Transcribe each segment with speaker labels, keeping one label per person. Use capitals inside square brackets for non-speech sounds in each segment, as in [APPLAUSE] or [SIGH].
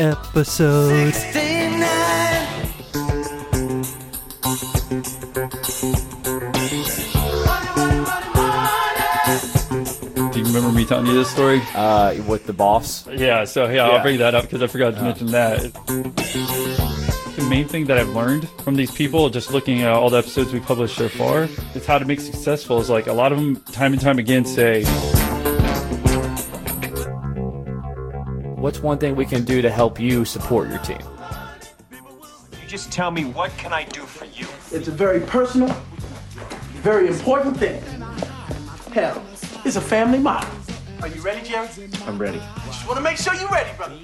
Speaker 1: episode.
Speaker 2: Do you remember me telling you this story?
Speaker 3: Uh, with the boss.
Speaker 2: Yeah, so yeah,
Speaker 3: Yeah.
Speaker 2: I'll bring that up because I forgot to mention that. The main thing that I've learned from these people, just looking at all the episodes we published so far, is how to make successful. Is like a lot of them, time and time again, say,
Speaker 3: What's one thing we can do to help you support your team?
Speaker 4: You just tell me what can I do for you?
Speaker 5: It's a very personal, very important thing. Hell, it's a family motto. Are you ready, Jerry?
Speaker 3: I'm ready.
Speaker 5: Just want to make sure you're ready, brother.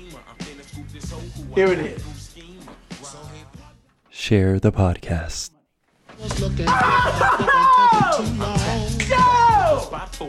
Speaker 5: Here it is.
Speaker 1: Share the podcast.
Speaker 5: Go!
Speaker 6: Spot for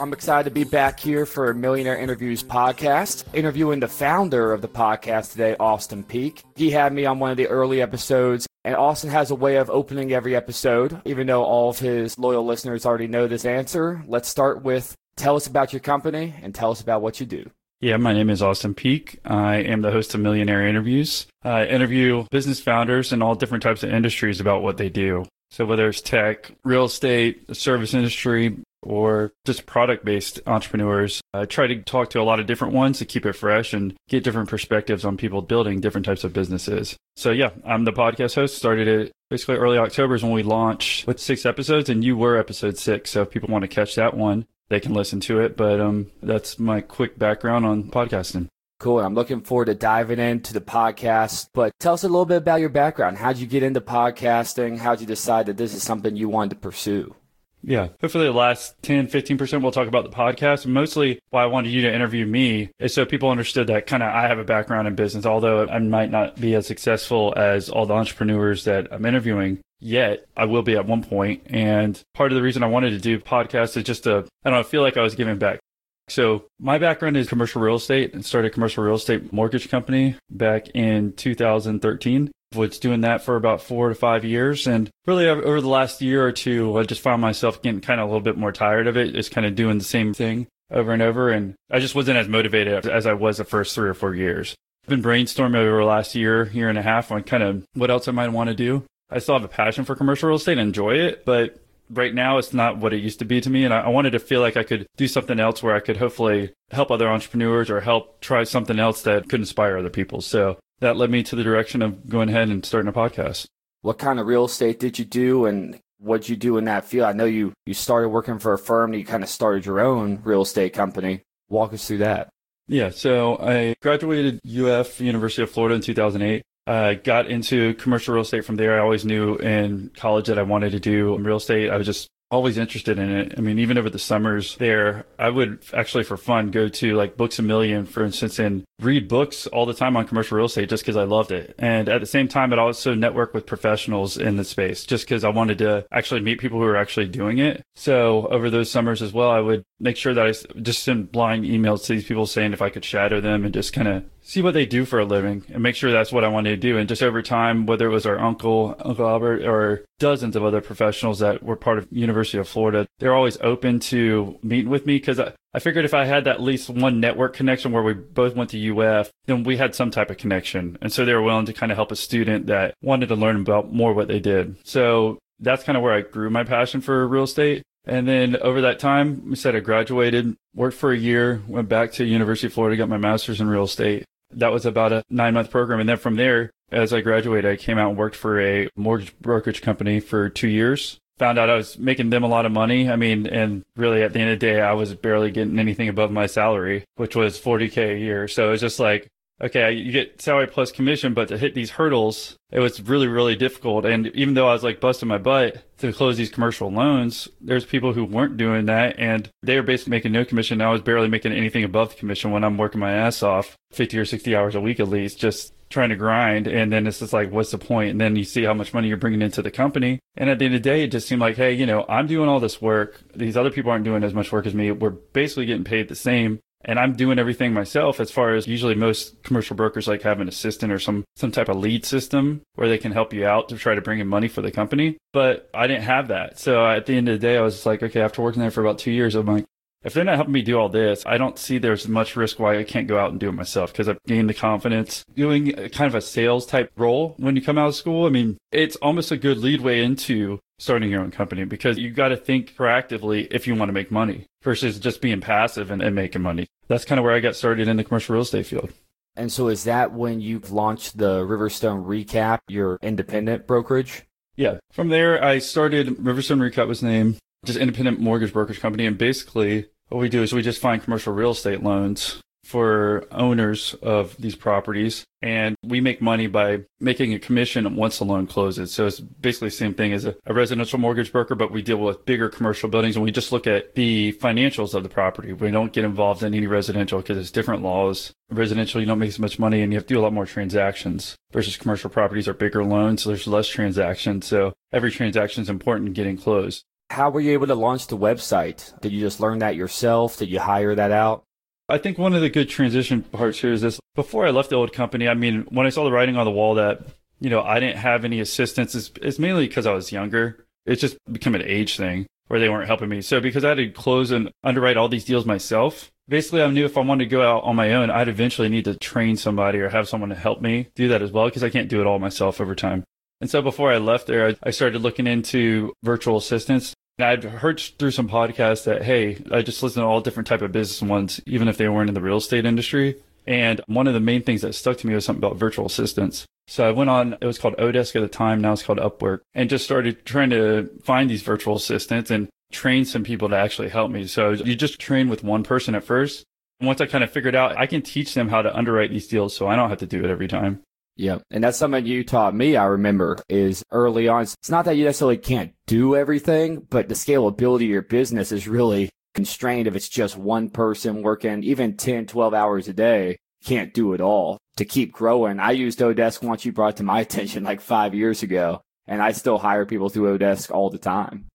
Speaker 3: I'm excited to be back here for Millionaire Interviews podcast, interviewing the founder of the podcast today, Austin Peak. He had me on one of the early episodes, and Austin has a way of opening every episode, even though all of his loyal listeners already know this answer. Let's start with tell us about your company and tell us about what you do.
Speaker 2: Yeah, my name is Austin Peak. I am the host of Millionaire Interviews. I interview business founders in all different types of industries about what they do. So whether it's tech, real estate, the service industry, or just product based entrepreneurs, I try to talk to a lot of different ones to keep it fresh and get different perspectives on people building different types of businesses. So yeah, I'm the podcast host. Started it basically early October is when we launched with six episodes, and you were episode six. So if people want to catch that one, they can listen to it. But um, that's my quick background on podcasting.
Speaker 3: Cool. I'm looking forward to diving into the podcast. But tell us a little bit about your background. How'd you get into podcasting? How'd you decide that this is something you wanted to pursue?
Speaker 2: Yeah. Hopefully the last 10, 15% we'll talk about the podcast. Mostly why I wanted you to interview me is so people understood that kind of I have a background in business, although I might not be as successful as all the entrepreneurs that I'm interviewing yet. I will be at one point. And part of the reason I wanted to do podcasts is just to, I don't know, feel like I was giving back. So my background is commercial real estate and started a commercial real estate mortgage company back in 2013. Was doing that for about four to five years. And really over over the last year or two, I just found myself getting kind of a little bit more tired of it, just kind of doing the same thing over and over. And I just wasn't as motivated as I was the first three or four years. I've been brainstorming over the last year, year and a half on kind of what else I might want to do. I still have a passion for commercial real estate and enjoy it, but right now it's not what it used to be to me. And I, I wanted to feel like I could do something else where I could hopefully help other entrepreneurs or help try something else that could inspire other people. So that led me to the direction of going ahead and starting a podcast.
Speaker 3: What kind of real estate did you do and what'd you do in that field? I know you, you started working for a firm and you kind of started your own real estate company. Walk us through that.
Speaker 2: Yeah, so I graduated UF, University of Florida in 2008. I got into commercial real estate from there. I always knew in college that I wanted to do real estate. I was just always interested in it. I mean, even over the summers there, I would actually for fun go to like Books a Million, for instance, and read books all the time on commercial real estate just because I loved it. And at the same time, I'd also network with professionals in the space just because I wanted to actually meet people who were actually doing it. So over those summers as well, I would make sure that I just send blind emails to these people saying if I could shadow them and just kind of see what they do for a living and make sure that's what I wanted to do. And just over time, whether it was our uncle, Uncle Albert, or dozens of other professionals that were part of University of Florida, they're always open to meeting with me because I, I figured if I had at least one network connection where we both went to UF, then we had some type of connection. And so they were willing to kind of help a student that wanted to learn about more what they did. So that's kind of where I grew my passion for real estate. And then over that time, said I graduated, worked for a year, went back to University of Florida, got my master's in real estate. That was about a nine month program. And then from there, as I graduated, I came out and worked for a mortgage brokerage company for two years. Found out I was making them a lot of money. I mean, and really at the end of the day, I was barely getting anything above my salary, which was 40K a year. So it was just like, okay, you get salary plus commission, but to hit these hurdles, it was really, really difficult. And even though I was like busting my butt to close these commercial loans, there's people who weren't doing that and they were basically making no commission. I was barely making anything above the commission when I'm working my ass off 50 or 60 hours a week at least, just trying to grind. And then it's just like, what's the point? And then you see how much money you're bringing into the company. And at the end of the day, it just seemed like, hey, you know, I'm doing all this work. These other people aren't doing as much work as me. We're basically getting paid the same. And I'm doing everything myself as far as usually most commercial brokers like have an assistant or some some type of lead system where they can help you out to try to bring in money for the company. But I didn't have that. So at the end of the day, I was like, okay, after working there for about two years, I'm like, if they're not helping me do all this, I don't see there's much risk why I can't go out and do it myself because I've gained the confidence doing kind of a sales type role when you come out of school. I mean, it's almost a good lead way into starting your own company because you got to think proactively if you want to make money versus just being passive and, and making money. That's kind of where I got started in the commercial real estate field.
Speaker 3: And so is that when you launched the Riverstone Recap, your independent brokerage?
Speaker 2: Yeah. From there, I started Riverstone Recap was the name just independent mortgage brokerage company. And basically what we do is we just find commercial real estate loans for owners of these properties. And we make money by making a commission once the loan closes. So it's basically the same thing as a, a, residential mortgage broker, but we deal with bigger commercial buildings and we just look at the financials of the property. We don't get involved in any residential because it's different laws. Residential, you don't make as much money and you have to do a lot more transactions versus commercial properties are bigger loans. So there's less transactions. So every transaction is important in getting closed.
Speaker 3: How were you able to launch the website? Did you just learn that yourself? Did you hire that out?
Speaker 2: I think one of the good transition parts here is this. Before I left the old company, I mean, when I saw the writing on the wall that, you know, I didn't have any assistance, it's, it's mainly because I was younger. It's just become an age thing where they weren't helping me. So because I had to close and underwrite all these deals myself, basically I knew if I wanted to go out on my own, I'd eventually need to train somebody or have someone to help me do that as well because I can't do it all myself over time. And so before I left there, I started looking into virtual assistants. And I'd heard through some podcasts that, hey, I just listen to all different type of business ones, even if they weren't in the real estate industry. And one of the main things that stuck to me was something about virtual assistants. So I went on, it was called Odesk at the time. Now it's called Upwork and just started trying to find these virtual assistants and train some people to actually help me. So you just train with one person at first. And once I kind of figured out, I can teach them how to underwrite these deals. So I don't have to do it every time.
Speaker 3: Yeah. And that's something you taught me, I remember, is early on. It's not that you necessarily can't do everything, but the scalability of your business is really constrained if it's just one person working even 10, 12 hours a day. Can't do it all. To keep growing, I used Odesk once you brought to my [LAUGHS] attention like five years ago, and I still hire people through Odesk all the time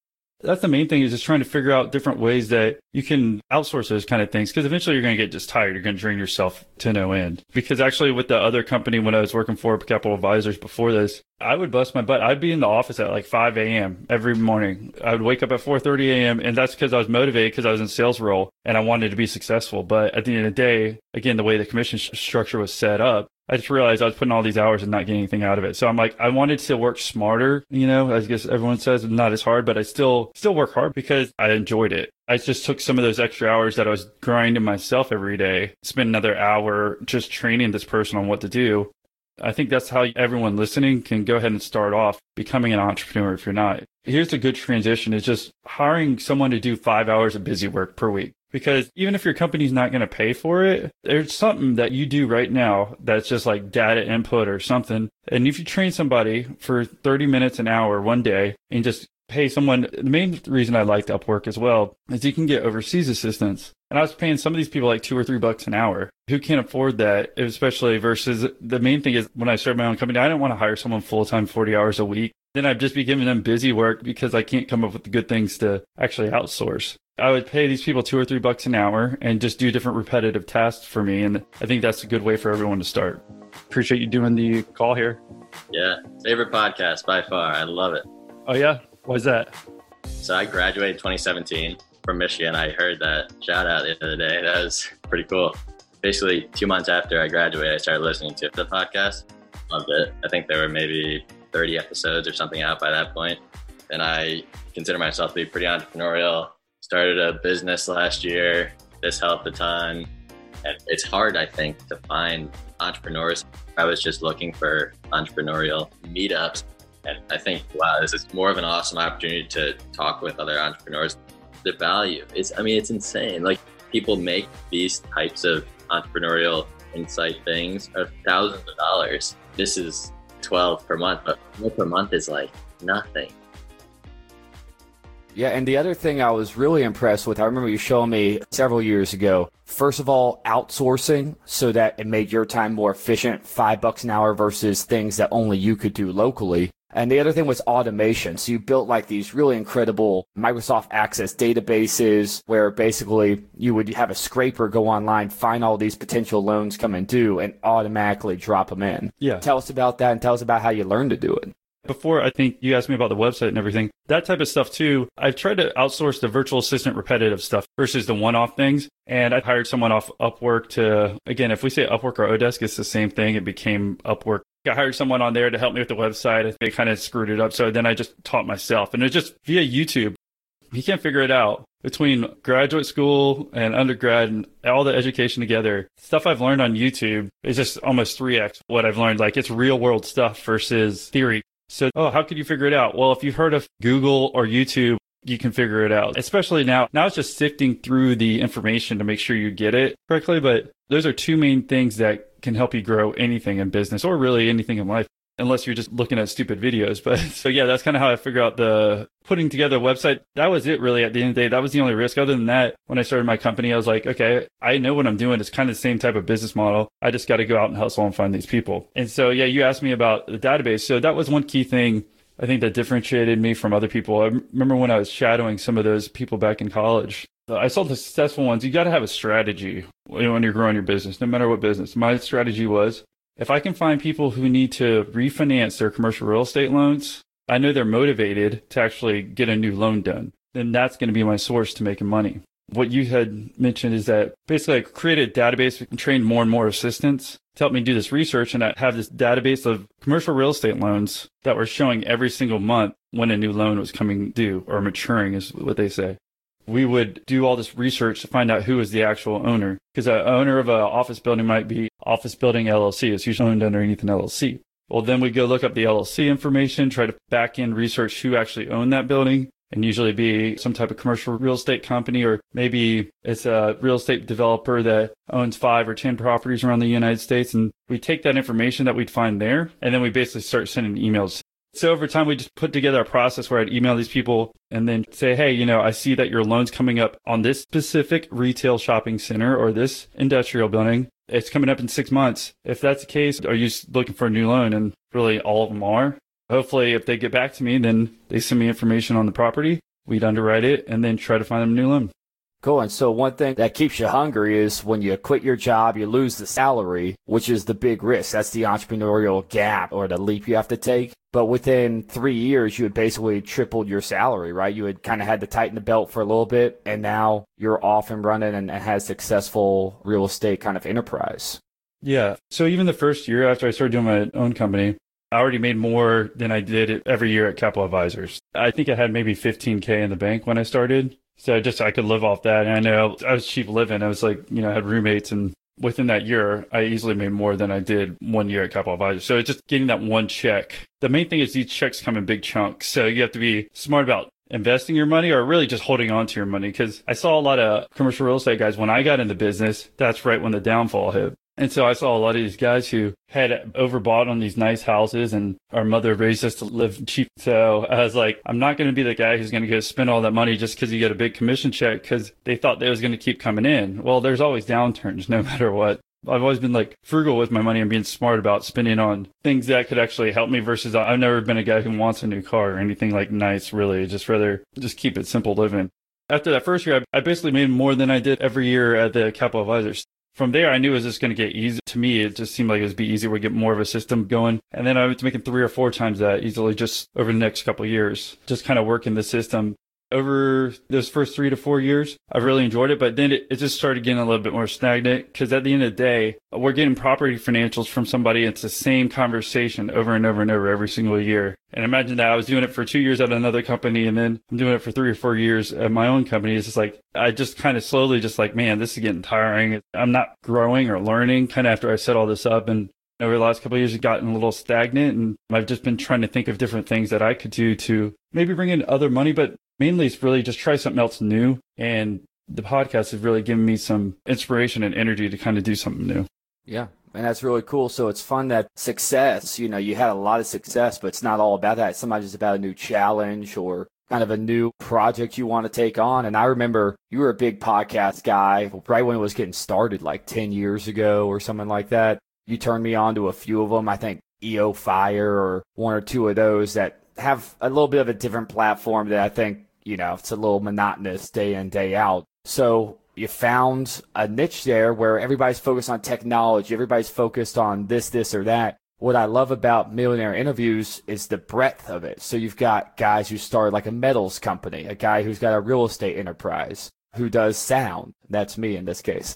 Speaker 2: that's the main thing is just trying to figure out different ways that you can outsource those kind of things because eventually you're going to get just tired. You're going to drain yourself to no end. Because actually, with the other company when I was working for Capital Advisors before this, I would bust my butt. I'd be in the office at like 5 a.m. every morning. I would wake up at 4:30 a.m. and that's because I was motivated because I was in sales role and I wanted to be successful. But at the end of the day, again, the way the commission sh- structure was set up, I just realized I was putting all these hours and not getting anything out of it. So I'm like, I wanted to work smarter, you know, I guess everyone says not as hard, but I still, still work hard because I enjoyed it. I just took some of those extra hours that I was grinding myself every day, spend another hour just training this person on what to do. I think that's how everyone listening can go ahead and start off becoming an entrepreneur if you're not. Here's a good transition is just hiring someone to do five hours of busy work per week because even if your company's not going to pay for it, there's something that you do right now that's just like data input or something. And if you train somebody for 30 minutes an hour one day and just pay someone, the main reason I liked Upwork as well is you can get overseas assistance. And I was paying some of these people like two or three bucks an hour. Who can't afford that? Especially versus the main thing is when I started my own company, I didn't want to hire someone full time, 40 hours a week. Then I'd just be giving them busy work because I can't come up with the good things to actually outsource. I would pay these people two or three bucks an hour and just do different repetitive tasks for me. And I think that's a good way for everyone to start. Appreciate you doing the call here.
Speaker 1: Yeah. Favorite podcast by far. I love it.
Speaker 2: Oh, yeah? Why's that?
Speaker 1: So I graduated 2017 from Michigan. I heard that shout out the other day. That was pretty cool. Basically, two months after I graduated, I started listening to the podcast. Loved it. I think there were maybe 30 episodes or something out by that point. And I consider myself to be pretty entrepreneurial started a business last year. This helped a ton. And it's hard, I think, to find entrepreneurs. I was just looking for entrepreneurial meetups. And I think, wow, this is more of an awesome opportunity to talk with other entrepreneurs. The value is, I mean, it's insane. Like people make these types of entrepreneurial insight things are thousands of dollars. This is 12 per month, but per month is like nothing.
Speaker 3: Yeah, and the other thing I was really impressed with, I remember you showing me several years ago. First of all, outsourcing so that it made your time more efficient, five bucks an hour versus things that only you could do locally. And the other thing was automation. So you built like these really incredible Microsoft Access databases where basically you would have a scraper go online, find all these potential loans coming due, and automatically drop them in.
Speaker 2: Yeah.
Speaker 3: Tell us about that and tell us about how you learned to do it.
Speaker 2: Before, I think you asked me about the website and everything. That type of stuff too. I've tried to outsource the virtual assistant repetitive stuff versus the one off things. And I hired someone off Upwork to, again, if we say Upwork or Odesk, it's the same thing. It became Upwork. I hired someone on there to help me with the website. They kind of screwed it up. So then I just taught myself and it's just via YouTube. You can't figure it out between graduate school and undergrad and all the education together. Stuff I've learned on YouTube is just almost 3x what I've learned. Like it's real world stuff versus theory. So, oh, how could you figure it out? Well, if you've heard of Google or YouTube, you can figure it out. Especially now. Now it's just sifting through the information to make sure you get it correctly. But those are two main things that can help you grow anything in business or really anything in life unless you're just looking at stupid videos. But [LAUGHS] so yeah, that's kind of how I figure out the putting together a website. That was it really at the end of the day. That was the only risk. Other than that, when I started my company, I was like, okay, I know what I'm doing. It's kind of the same type of business model. I just got to go out and hustle and find these people. And so yeah, you asked me about the database. So that was one key thing I think that differentiated me from other people. I remember when I was shadowing some of those people back in college. I saw the successful ones. You got to have a strategy when you're growing your business, no matter what business. My strategy was if I can find people who need to refinance their commercial real estate loans, I know they're motivated to actually get a new loan done. Then that's going to be my source to making money. What you had mentioned is that basically I created a database and trained more and more assistants to help me do this research. And I have this database of commercial real estate loans that were showing every single month when a new loan was coming due or maturing is what they say. We would do all this research to find out who is the actual owner because the owner of an office building might be office building LLC. It's usually owned underneath an LLC. Well, then we go look up the LLC information, try to back in research who actually owned that building and usually be some type of commercial real estate company, or maybe it's a real estate developer that owns five or 10 properties around the United States. And we take that information that we'd find there, and then we basically start sending emails. So over time, we just put together a process where I'd email these people and then say, Hey, you know, I see that your loan's coming up on this specific retail shopping center or this industrial building. It's coming up in six months. If that's the case, are you looking for a new loan? And really all of them are hopefully if they get back to me, then they send me information on the property. We'd underwrite it and then try to find them a new loan.
Speaker 3: Cool. And so one thing that keeps you hungry is when you quit your job, you lose the salary, which is the big risk. That's the entrepreneurial gap or the leap you have to take. But within three years, you had basically tripled your salary, right? You had kind of had to tighten the belt for a little bit, and now you're off and running and, and has successful real estate kind of enterprise.
Speaker 2: Yeah. So even the first year after I started doing my own company, I already made more than I did every year at Capital Advisors. I think I had maybe 15K in the bank when I started. So just, I could live off that. And I know I was cheap living. I was like, you know, I had roommates and within that year, I easily made more than I did one year at Capital Advisors. So it's just getting that one check. The main thing is these checks come in big chunks. So you have to be smart about investing your money or really just holding on to your money. Cause I saw a lot of commercial real estate guys when I got into business. That's right when the downfall hit. And so I saw a lot of these guys who had overbought on these nice houses and our mother raised us to live cheap. So I was like, I'm not going to be the guy who's going to go spend all that money just because you get a big commission check because they thought they was going to keep coming in. Well, there's always downturns [LAUGHS] no matter what. I've always been like frugal with my money and being smart about spending on things that could actually help me versus I've never been a guy who wants a new car or anything like nice, really. Just rather just keep it simple living. After that first year, I basically made more than I did every year at the Capital Advisors from there, I knew it was just going to get easy. To me, it just seemed like it would be easier. We get more of a system going. And then I was making three or four times that easily just over the next couple years, just kind of working the system over those first three to four years, I've really enjoyed it. But then it, it just started getting a little bit more stagnant because at the end of the day, we're getting property financials from somebody. It's the same conversation over and over and over every single year. And imagine that I was doing it for two years at another company and then I'm doing it for three or four years at my own company. It's just like, I just kind of slowly just like, man, this is getting tiring. I'm not growing or learning kind of after I set all this up. And over the last couple of years, it's gotten a little stagnant. And I've just been trying to think of different things that I could do to maybe bring in other money, but mainly it's really just try something else new. And the podcast has really given me some inspiration and energy to kind of do something new.
Speaker 3: Yeah. And that's really cool. So it's fun that success, you know, you had a lot of success, but it's not all about that. Sometimes it's about a new challenge or kind of a new project you want to take on. And I remember you were a big podcast guy right when it was getting started, like 10 years ago or something like that. You turned me on to a few of them. I think EO Fire or one or two of those that have a little bit of a different platform that I think, you know, it's a little monotonous day in, day out. So you found a niche there where everybody's focused on technology, everybody's focused on this, this, or that. What I love about millionaire interviews is the breadth of it. So you've got guys who started like a metals company, a guy who's got a real estate enterprise, who does sound. That's me in this case.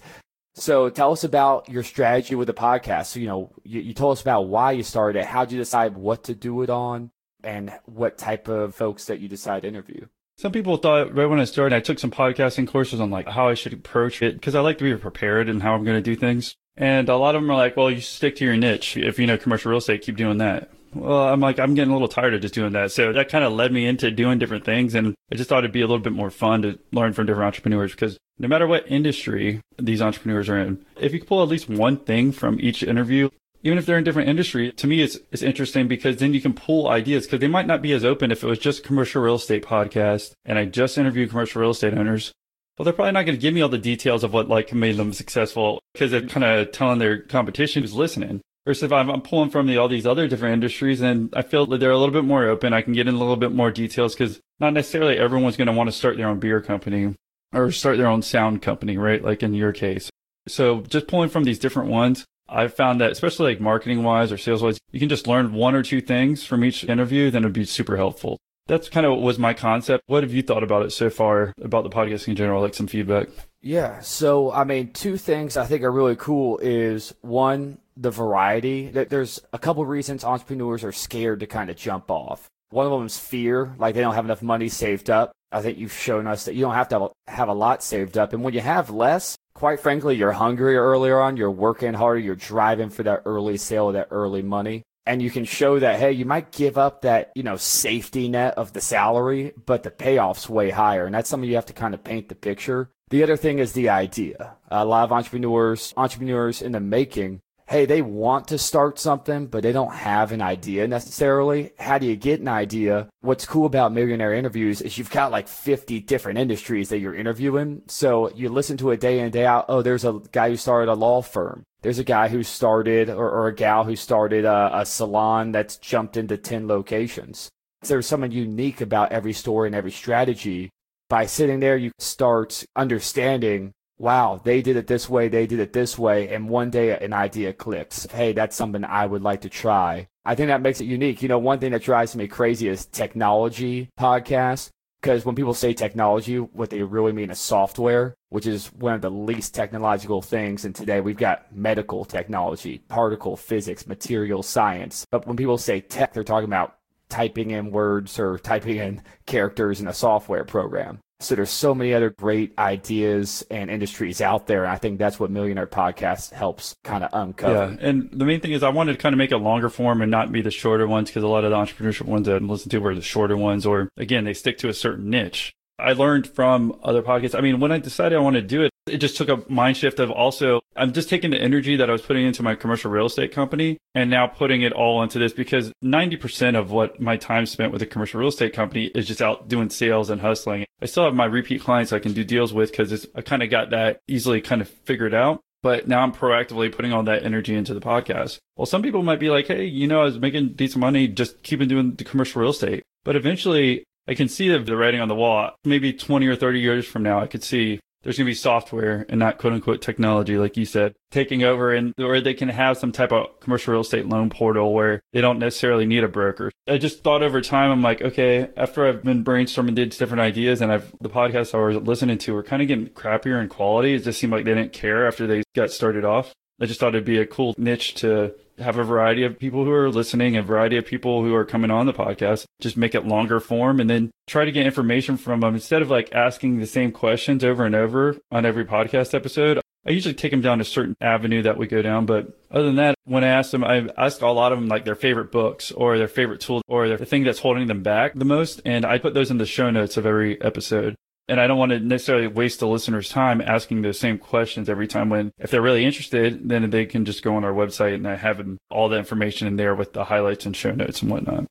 Speaker 3: So tell us about your strategy with the podcast. So, you know, you, you told us about why you started it. How did you decide what to do it on and what type of folks that you decide to interview?
Speaker 2: Some people thought right when I started, I took some podcasting courses on like how I should approach it because I like to be prepared and how I'm going to do things. And a lot of them are like, well, you stick to your niche. If you know commercial real estate, keep doing that. Well, I'm like, I'm getting a little tired of just doing that. So that kind of led me into doing different things. And I just thought it'd be a little bit more fun to learn from different entrepreneurs because no matter what industry these entrepreneurs are in, if you pull at least one thing from each interview, even if they're in different industry, to me, it's, it's interesting because then you can pull ideas because they might not be as open if it was just commercial real estate podcast and I just interview commercial real estate owners. Well, they're probably not going to give me all the details of what like made them successful because they're kind of telling their competition who's listening. Versus I'm, I'm pulling from the, all these other different industries and I feel that they're a little bit more open, I can get in a little bit more details because not necessarily everyone's going to want to start their own beer company or start their own sound company, right? Like in your case. So just pulling from these different ones, I've found that especially like marketing wise or sales wise, you can just learn one or two things from each interview, then it'd be super helpful. That's kind of was my concept. What have you thought about it so far about the podcasting in general? Like some feedback.
Speaker 3: Yeah. So, I mean, two things I think are really cool is one, the variety. There's a couple reasons entrepreneurs are scared to kind of jump off. One of them is fear, like they don't have enough money saved up. I think you've shown us that you don't have to have a lot saved up. And when you have less, quite frankly, you're hungrier earlier on, you're working harder, you're driving for that early sale, that early money. And you can show that, hey, you might give up that, you know, safety net of the salary, but the payoff's way higher. And that's something you have to kind of paint the picture. The other thing is the idea. A lot of entrepreneurs, entrepreneurs in the making, hey, they want to start something, but they don't have an idea necessarily. How do you get an idea? What's cool about millionaire interviews is you've got like 50 different industries that you're interviewing. So you listen to it day in, day out. Oh, there's a guy who started a law firm. There's a guy who started, or, or a gal who started a, a salon that's jumped into 10 locations. There's something unique about every story and every strategy. By sitting there, you start understanding wow, they did it this way, they did it this way, and one day an idea clicks. Hey, that's something I would like to try. I think that makes it unique. You know, one thing that drives me crazy is technology podcasts. Because when people say technology, what they really mean is software, which is one of the least technological things. And today we've got medical technology, particle physics, material science. But when people say tech, they're talking about typing in words or typing in characters in a software program. So there's so many other great ideas and industries out there. I think that's what Millionaire Podcast helps kind of uncover.
Speaker 2: Yeah. And the main thing is I wanted to kind of make it longer form and not be the shorter ones because a lot of the entrepreneurship ones that I listen to were the shorter ones or again, they stick to a certain niche. I learned from other podcasts. I mean, when I decided I wanted to do it, it just took a mind shift of also, I'm just taking the energy that I was putting into my commercial real estate company and now putting it all into this because 90% of what my time spent with a commercial real estate company is just out doing sales and hustling. I still have my repeat clients I can do deals with because I kind of got that easily kind of figured out. But now I'm proactively putting all that energy into the podcast. Well, some people might be like, hey, you know, I was making decent money just keeping doing the commercial real estate. But eventually I can see the writing on the wall. Maybe 20 or 30 years from now, I could see there's going to be software and not quote unquote technology, like you said, taking over and or they can have some type of commercial real estate loan portal where they don't necessarily need a broker. I just thought over time, I'm like, okay, after I've been brainstorming these different ideas and I've the podcasts I was listening to were kind of getting crappier in quality. It just seemed like they didn't care after they got started off. I just thought it'd be a cool niche to have a variety of people who are listening, a variety of people who are coming on the podcast. Just make it longer form and then try to get information from them instead of like asking the same questions over and over on every podcast episode. I usually take them down a certain avenue that we go down. But other than that, when I ask them, I ask a lot of them like their favorite books or their favorite tool or the thing that's holding them back the most. And I put those in the show notes of every episode. And I don't want to necessarily waste the listener's time asking the same questions every time when if they're really interested, then they can just go on our website and I have all the information in there with the highlights and show notes and whatnot.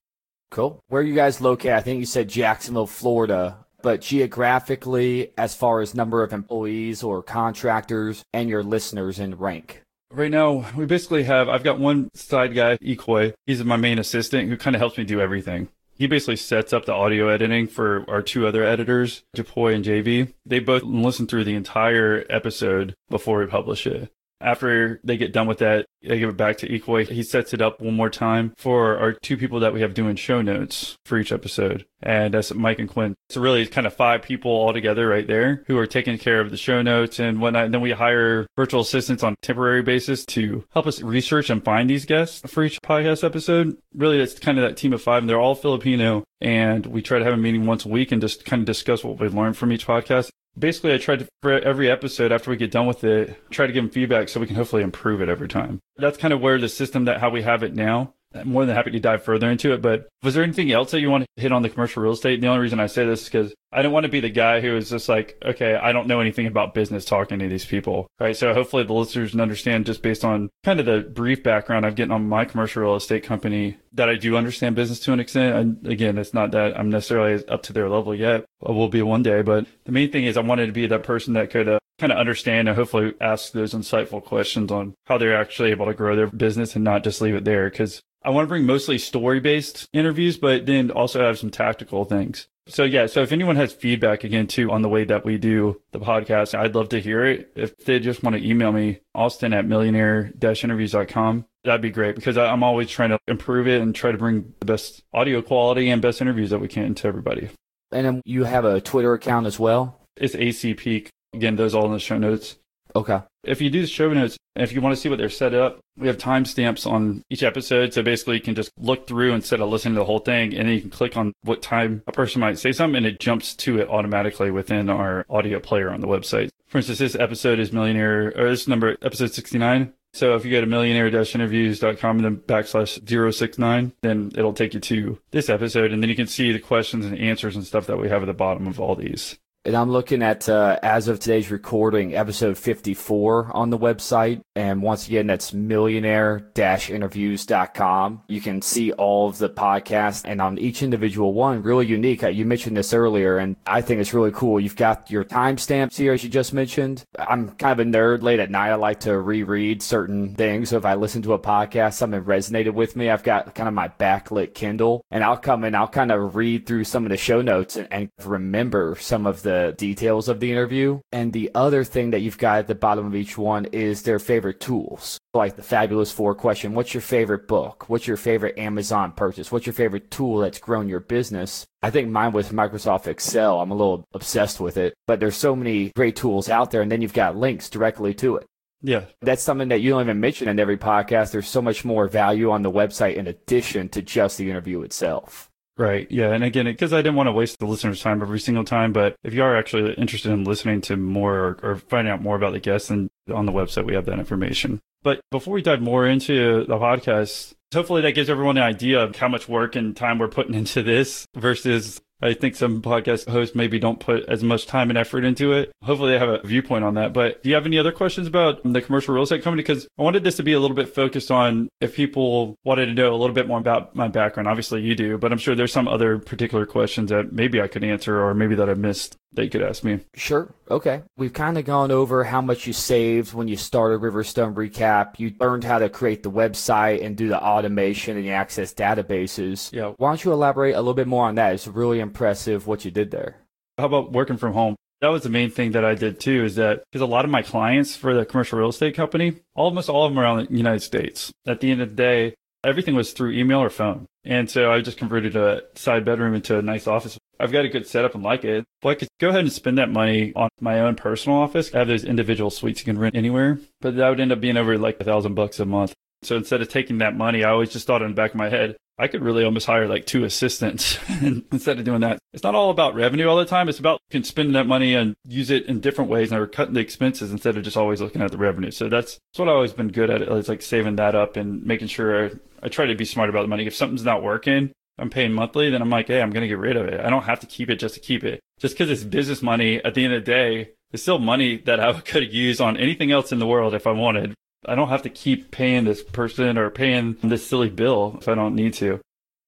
Speaker 3: Cool. Where are you guys located? I think you said Jacksonville, Florida, but geographically, as far as number of employees or contractors and your listeners in rank.
Speaker 2: Right now, we basically have, I've got one side guy, Ecoy. He's my main assistant who kind of helps me do everything. He basically sets up the audio editing for our two other editors, Japoy and JV. They both listen through the entire episode before we publish it. After they get done with that, they give it back to Ecoy. He sets it up one more time for our two people that we have doing show notes for each episode. And that's Mike and Quinn. So really it's kind of five people all together right there who are taking care of the show notes and whatnot. And then we hire virtual assistants on temporary basis to help us research and find these guests for each podcast episode. Really, it's kind of that team of five and they're all Filipino. And we try to have a meeting once a week and just kind of discuss what we've learned from each podcast basically I tried to for every episode after we get done with it, try to give them feedback so we can hopefully improve it every time. That's kind of where the system that how we have it now. I'm more than happy to dive further into it, but was there anything else that you want to hit on the commercial real estate? The only reason I say this is because I don't want to be the guy who is just like, okay, I don't know anything about business talking to these people. Right. So hopefully the listeners can understand just based on kind of the brief background I've getting on my commercial real estate company that I do understand business to an extent. And again, it's not that I'm necessarily up to their level yet. I will be one day, but the main thing is I wanted to be that person that could uh, kind of understand and hopefully ask those insightful questions on how they're actually able to grow their business and not just leave it there. Cause I want to bring mostly story based interviews, but then also have some tactical things. So yeah, so if anyone has feedback again too on the way that we do the podcast, I'd love to hear it. If they just want to email me, Austin at millionaire-interviews.com, that'd be great because I'm always trying to improve it and try to bring the best audio quality and best interviews that we can to everybody.
Speaker 3: And um, you have a Twitter account as well?
Speaker 2: It's AC Peak. Again, those all in the show notes.
Speaker 3: Okay.
Speaker 2: If you do the show notes, if you want to see what they're set up, we have timestamps on each episode. So basically, you can just look through instead of listening to the whole thing, and then you can click on what time a person might say something, and it jumps to it automatically within our audio player on the website. For instance, this episode is millionaire, or this number, episode 69. So if you go to millionaire-interviews.com and then backslash 069, then it'll take you to this episode, and then you can see the questions and answers and stuff that we have at the bottom of all these.
Speaker 3: And I'm looking at, uh, as of today's recording, episode 54 on the website. And once again, that's millionaire-interviews.com. You can see all of the podcasts and on each individual one, really unique. Uh, you mentioned this earlier, and I think it's really cool. You've got your timestamps here, as you just mentioned. I'm kind of a nerd late at night. I like to reread certain things. So if I listen to a podcast, something resonated with me, I've got kind of my backlit Kindle, and I'll come and I'll kind of read through some of the show notes and, and remember some of the details of the interview. And the other thing that you've got at the bottom of each one is their favorite tools. Like the Fabulous Four question What's your favorite book? What's your favorite Amazon purchase? What's your favorite tool that's grown your business? I think mine was Microsoft Excel. I'm a little obsessed with it, but there's so many great tools out there, and then you've got links directly to it.
Speaker 2: Yeah.
Speaker 3: That's something that you don't even mention in every podcast. There's so much more value on the website in addition to just the interview itself.
Speaker 2: Right. Yeah. And again, because I didn't want to waste the listener's time every single time, but if you are actually interested in listening to more or, or finding out more about the guests, then on the website we have that information. But before we dive more into the podcast, hopefully that gives everyone an idea of how much work and time we're putting [LAUGHS] into this versus I think some podcast hosts maybe don't put as much time and effort into it. Hopefully they have a viewpoint on that. But do you have any other questions about the commercial real estate company? Because I wanted this to be a little bit focused on if people wanted to know a little bit more about my background. Obviously you do, but I'm sure there's some other particular questions that maybe I could answer or maybe that I missed you could ask me.
Speaker 3: Sure. Okay. We've kind of gone over how much you saved when you started Riverstone Recap. You learned how to create the website and do the automation and the access databases.
Speaker 2: Yeah.
Speaker 3: Why don't you elaborate a little bit more on that? It's really impressive what you did there.
Speaker 2: How about working from home? That was the main thing that I did too, is that because a lot of my clients for the commercial real estate company, almost all of them are around the United States. At the end of the day, everything was through email or phone. And so I just converted a side bedroom into a nice office. I've got a good setup and like it. Well, I could go ahead and spend that money on my own personal office. I have those individual suites you can rent anywhere, but that would end up being over like a thousand bucks a month. So instead of taking that money, I always just thought in the back of my head, I could really almost hire like two assistants [LAUGHS] instead of doing that. It's not all about revenue all the time. It's about can spend that money and use it in different ways and cutting the expenses instead of just always looking at the revenue. So that's, that's what I've always been good at. It's like saving that up and making sure I, I try to be smart about the money. If something's not working, I'm paying monthly, then I'm like, hey, I'm going to get rid of it. I don't have to keep it just to keep it. Just because it's business money at the end of the day, it's still money that I [LAUGHS] could use on anything else in the world if I wanted. I don't have to keep paying this person or paying this silly bill if I don't need to.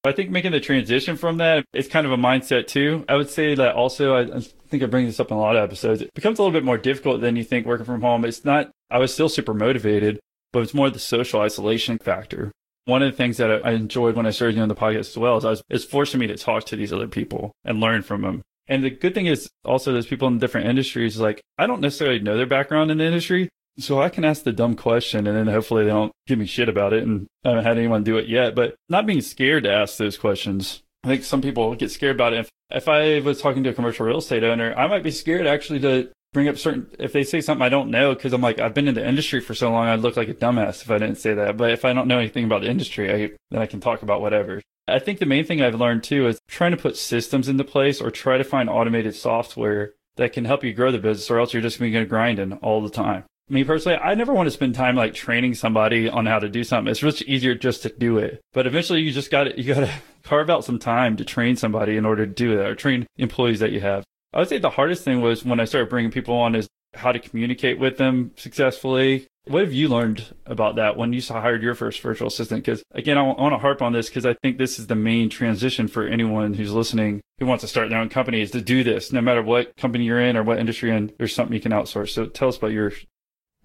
Speaker 2: I think making the transition from that is kind of a mindset too. I would say that also, I think I bring this up in a lot of episodes. It becomes a little bit more difficult than you think working from home. It's not, I was still super motivated, but it's more the social isolation factor. One of the things that I enjoyed when I started doing the podcast as well is I was, it's forcing me to talk to these other people and learn from them. And the good thing is also there's people in different industries. Like I don't necessarily know their background in the industry, so I can ask the dumb question and then hopefully they don't give me shit about it. And I haven't had anyone do it yet, but not being scared to ask those questions. I think some people get scared about it. If, if I was talking to a commercial real estate owner, I might be scared actually to bring up certain, if they say something I don't know, cause I'm like, I've been in the industry for so long, I'd look like a dumbass if I didn't say that. But if I don't know anything about the industry, I, then I can talk about whatever. I think the main thing I've learned too is trying to put systems into place or try to find automated software that can help you grow the business or else you're just going to grinding all the time. Me personally, I never want to spend time like training somebody on how to do something. It's much easier just to do it. But eventually you just got to, you got to [LAUGHS] carve out some time to train somebody in order to do that or train employees that you have. I would say the hardest thing was when I started bringing people on is how to communicate with them successfully. What have you learned about that when you hired your first virtual assistant? Because again, I want to harp on this because I think this is the main transition for anyone who's listening who wants to start their own company is to do this. No matter what company you're in or what industry you're in, there's something you can outsource. So tell us about your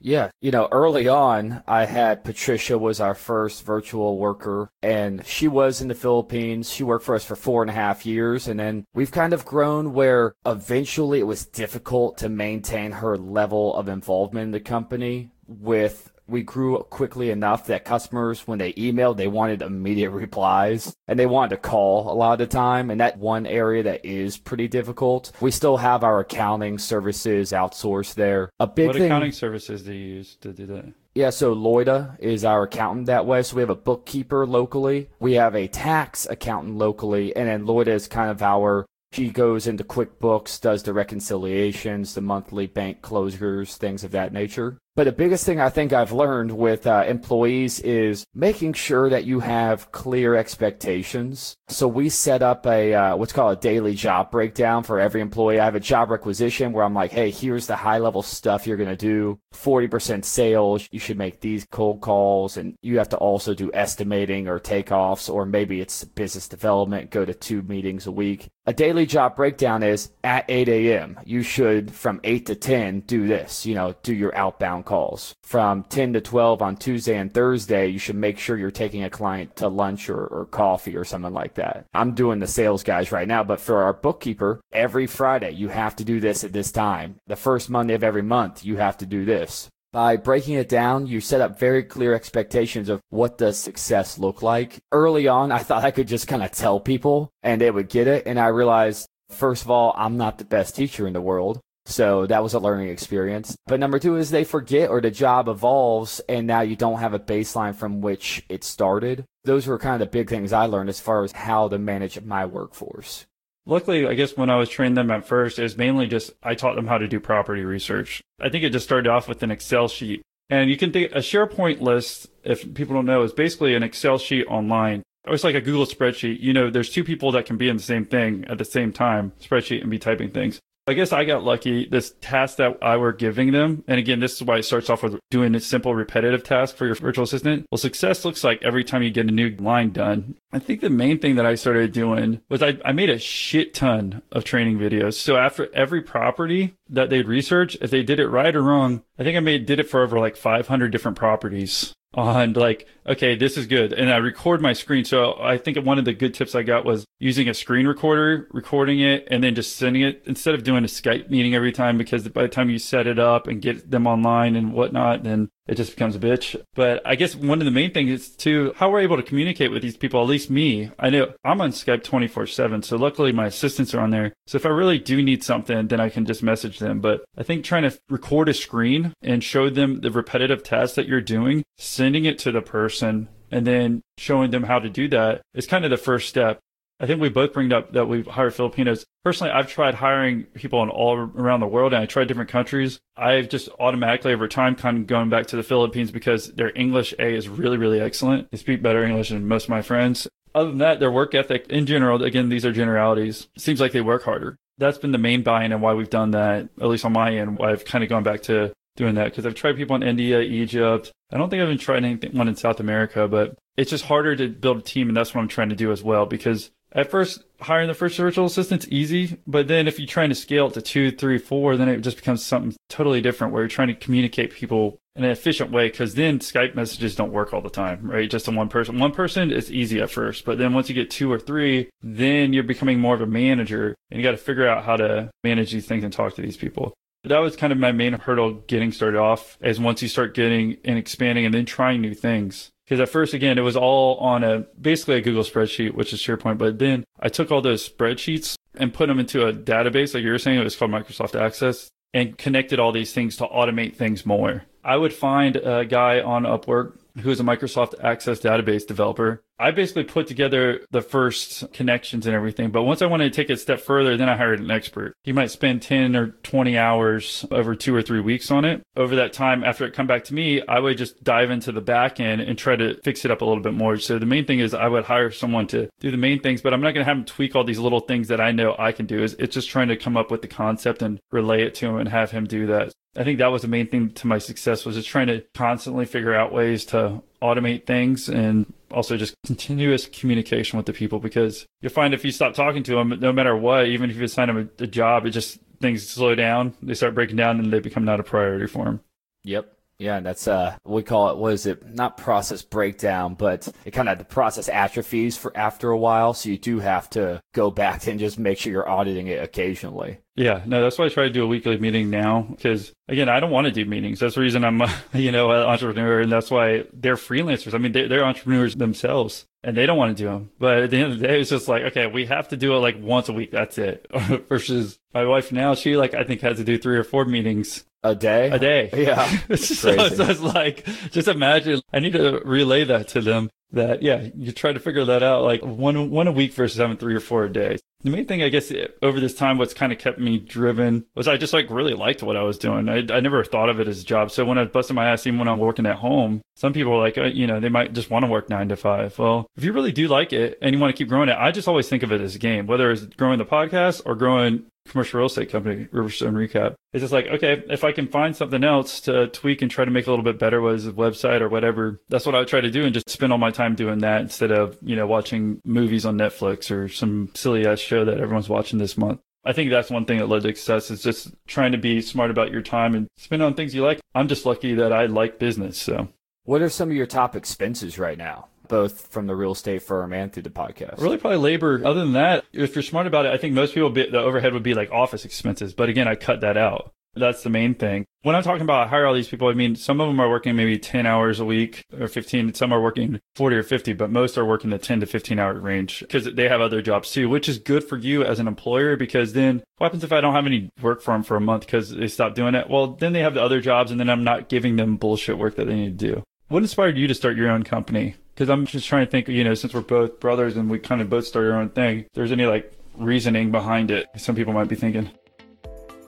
Speaker 3: yeah, you know, early on, I had Patricia was our first virtual worker, and she was in the Philippines. She worked for us for four and a half years, and then we've kind of grown where eventually it was difficult to maintain her level of involvement in the company with we grew quickly enough that customers, when they emailed, they wanted immediate replies and they wanted to call a lot of the time. And that one area that is pretty difficult. We still have our accounting services outsourced there. A big
Speaker 2: what
Speaker 3: thing,
Speaker 2: accounting services do you use to do that?
Speaker 3: Yeah, so Loida is our accountant that way. So we have a bookkeeper locally. We have a tax accountant locally. And then Loida is kind of our she goes into QuickBooks, does the reconciliations, the monthly bank closures, things of that nature. But the biggest thing I think I've learned with uh, employees is making sure that you have clear expectations. So we set up a uh, what's called a daily job breakdown for every employee. I have a job requisition where I'm like, hey, here's the high level stuff you're gonna do. 40% sales. You should make these cold calls, and you have to also do estimating or takeoffs, or maybe it's business development. Go to two meetings a week. A daily job breakdown is at 8 a.m. You should from 8 to 10 do this. You know, do your outbound calls. From 10 to 12 on Tuesday and Thursday, you should make sure you're taking a client to lunch or, or coffee or something like that. I'm doing the sales guys right now, but for our bookkeeper, every Friday, you have to do this at this time. The first Monday of every month, you have to do this. By breaking it down, you set up very clear expectations of what does success look like. Early on, I thought I could just kind of tell people and they would get it. And I realized, first of all, I'm not the best teacher in the world. So that was a learning experience. But number two is they forget or the job evolves and now you don't have a baseline from which it started. Those were kind of the big things I learned as far as how to manage my workforce.
Speaker 2: Luckily, I guess when I was training them at first, it was mainly just I taught them how to do property research. I think it just started off with an Excel sheet. And you can think a SharePoint list, if people don't know, is basically an Excel sheet online. It's like a Google spreadsheet. You know, there's two people that can be in the same thing at the same time, spreadsheet, and be typing things. I guess I got lucky. This task that I were giving them, and again, this is why it starts off with doing a simple repetitive task for your virtual assistant. Well, success looks like every time you get a new line done. I think the main thing that I started doing was I, I made a shit ton of training videos. So after every property that they'd research, if they did it right or wrong, I think I made did it for over like 500 different properties on like, okay, this is good. And I record my screen. So I think one of the good tips I got was using a screen recorder, recording it, and then just sending it instead of doing a Skype meeting every time, because by the time you set it up and get them online and whatnot, then it just becomes a bitch. But I guess one of the main things is too how we're able to communicate with these people, at least me. I know I'm on Skype 24 7. So luckily my assistants are on there. So if I really do need something, then I can just message them. But I think trying to record a screen and show them the repetitive tasks that you're doing, sending it to the person and then showing them how to do that is kind of the first step. I think we both bring up that we've hired Filipinos. Personally, I've tried hiring people in all around the world and I tried different countries. I've just automatically over time kind of going back to the Philippines because their English A is really, really excellent. They speak better English than most of my friends. Other than that, their work ethic in general, again, these are generalities, seems like they work harder. That's been the main buy-in and why we've done that, at least on my end, why I've kind of gone back to doing that because I've tried people in India, Egypt. I don't think I've even tried anything one in South America, but it's just harder to build a team, and that's what I'm trying to do as well because at first hiring the first virtual assistant's easy, but then if you're trying to scale it to two, three, four, then it just becomes something totally different where you're trying to communicate people in an efficient way because then Skype messages don't work all the time, right? Just on one person. One person is easy at first, but then once you get two or three, then you're becoming more of a manager and you got to figure out how to manage these things and talk to these people. That was kind of my main hurdle getting started off is once you start getting and expanding and then trying new things. Because at first, again, it was all on a basically a Google spreadsheet, which is SharePoint. But then I took all those spreadsheets and put them into a database, like you were saying, it was called Microsoft Access, and connected all these things to automate things more. I would find a guy on Upwork who is a Microsoft Access database developer. I basically put together the first connections and everything. But once I wanted to take it a step further, then I hired an expert. He might spend 10 or 20 hours over two or three weeks on it. Over that time, after it come back to me, I would just dive into the back end and try to fix it up a little bit more. So the main thing is I would hire someone to do the main things, but I'm not going to have them tweak all these little things that I know I can do. It's just trying to come up with the concept and relay it to him and have him do that. I think that was the main thing to my success was just trying to constantly figure out ways to automate things and also just continuous communication with the people because you'll find if you stop talking to them, no matter what, even if you assign them a, a job, it just things slow down. They start breaking down and they become not a priority for them.
Speaker 3: Yep. Yeah, that's uh we call it what is it? Not process breakdown, but it kind of the process atrophies for after a while, so you do have to go back and just make sure you're auditing it occasionally.
Speaker 2: Yeah, no, that's why I try to do a weekly meeting now because again, I don't want to do meetings. That's the reason I'm, [LAUGHS] you know, an entrepreneur, and that's why they're freelancers. I mean, they're, they're entrepreneurs themselves, and they don't want to do them. But at the end of the day, it's just like, okay, we have to do it like once a week. That's it. [LAUGHS] Versus my wife now, she like I think has to do three or four meetings
Speaker 3: a day?
Speaker 2: A day.
Speaker 3: Yeah. [LAUGHS]
Speaker 2: so, so it's like, just imagine, I need to relay that to them that, yeah, you try to figure that out like one, one a week versus having three or four a day. The main thing, I guess, over this time, what's kind of kept me driven was I just like really liked what I was doing. I, I never thought of it as a job. So when I busted my ass, even when I'm working at home, some people are like, uh, you know, they might just want to work nine to five. Well, if you really do like it and you want to keep growing it, I just always think of it as a game, whether it's growing the podcast or growing commercial real estate company, Riverstone Recap. It's just like, okay, if I can find something else to tweak and try to make a little bit better, was a website or whatever, that's what I would try to do and just spend all my time doing that instead of, you know, watching movies on Netflix or some silly ass show that everyone's watching this month. I think that's one thing that led to success is just trying to be smart about your time and spend on things you like. I'm just lucky that I like business. So,
Speaker 3: what are some of your top expenses right now? Both from the real estate firm and through the podcast.
Speaker 2: Really, probably labor. Other than that, if you're smart about it, I think most people be, the overhead would be like office expenses. But again, I cut that out. That's the main thing. When I'm talking about hire all these people, I mean some of them are working maybe 10 hours a week or 15. Some are working 40 or 50, but most are working the 10 to 15 hour range because they have other jobs too, which is good for you as an employer because then what happens if I don't have any work for them for a month because they stop doing it? Well, then they have the other jobs and then I'm not giving them bullshit work that they need to do. What inspired you to start your own company? Because I'm just trying to think, you know, since we're both brothers and we kind of both start our own thing, if there's any like reasoning behind it. Some people might be thinking.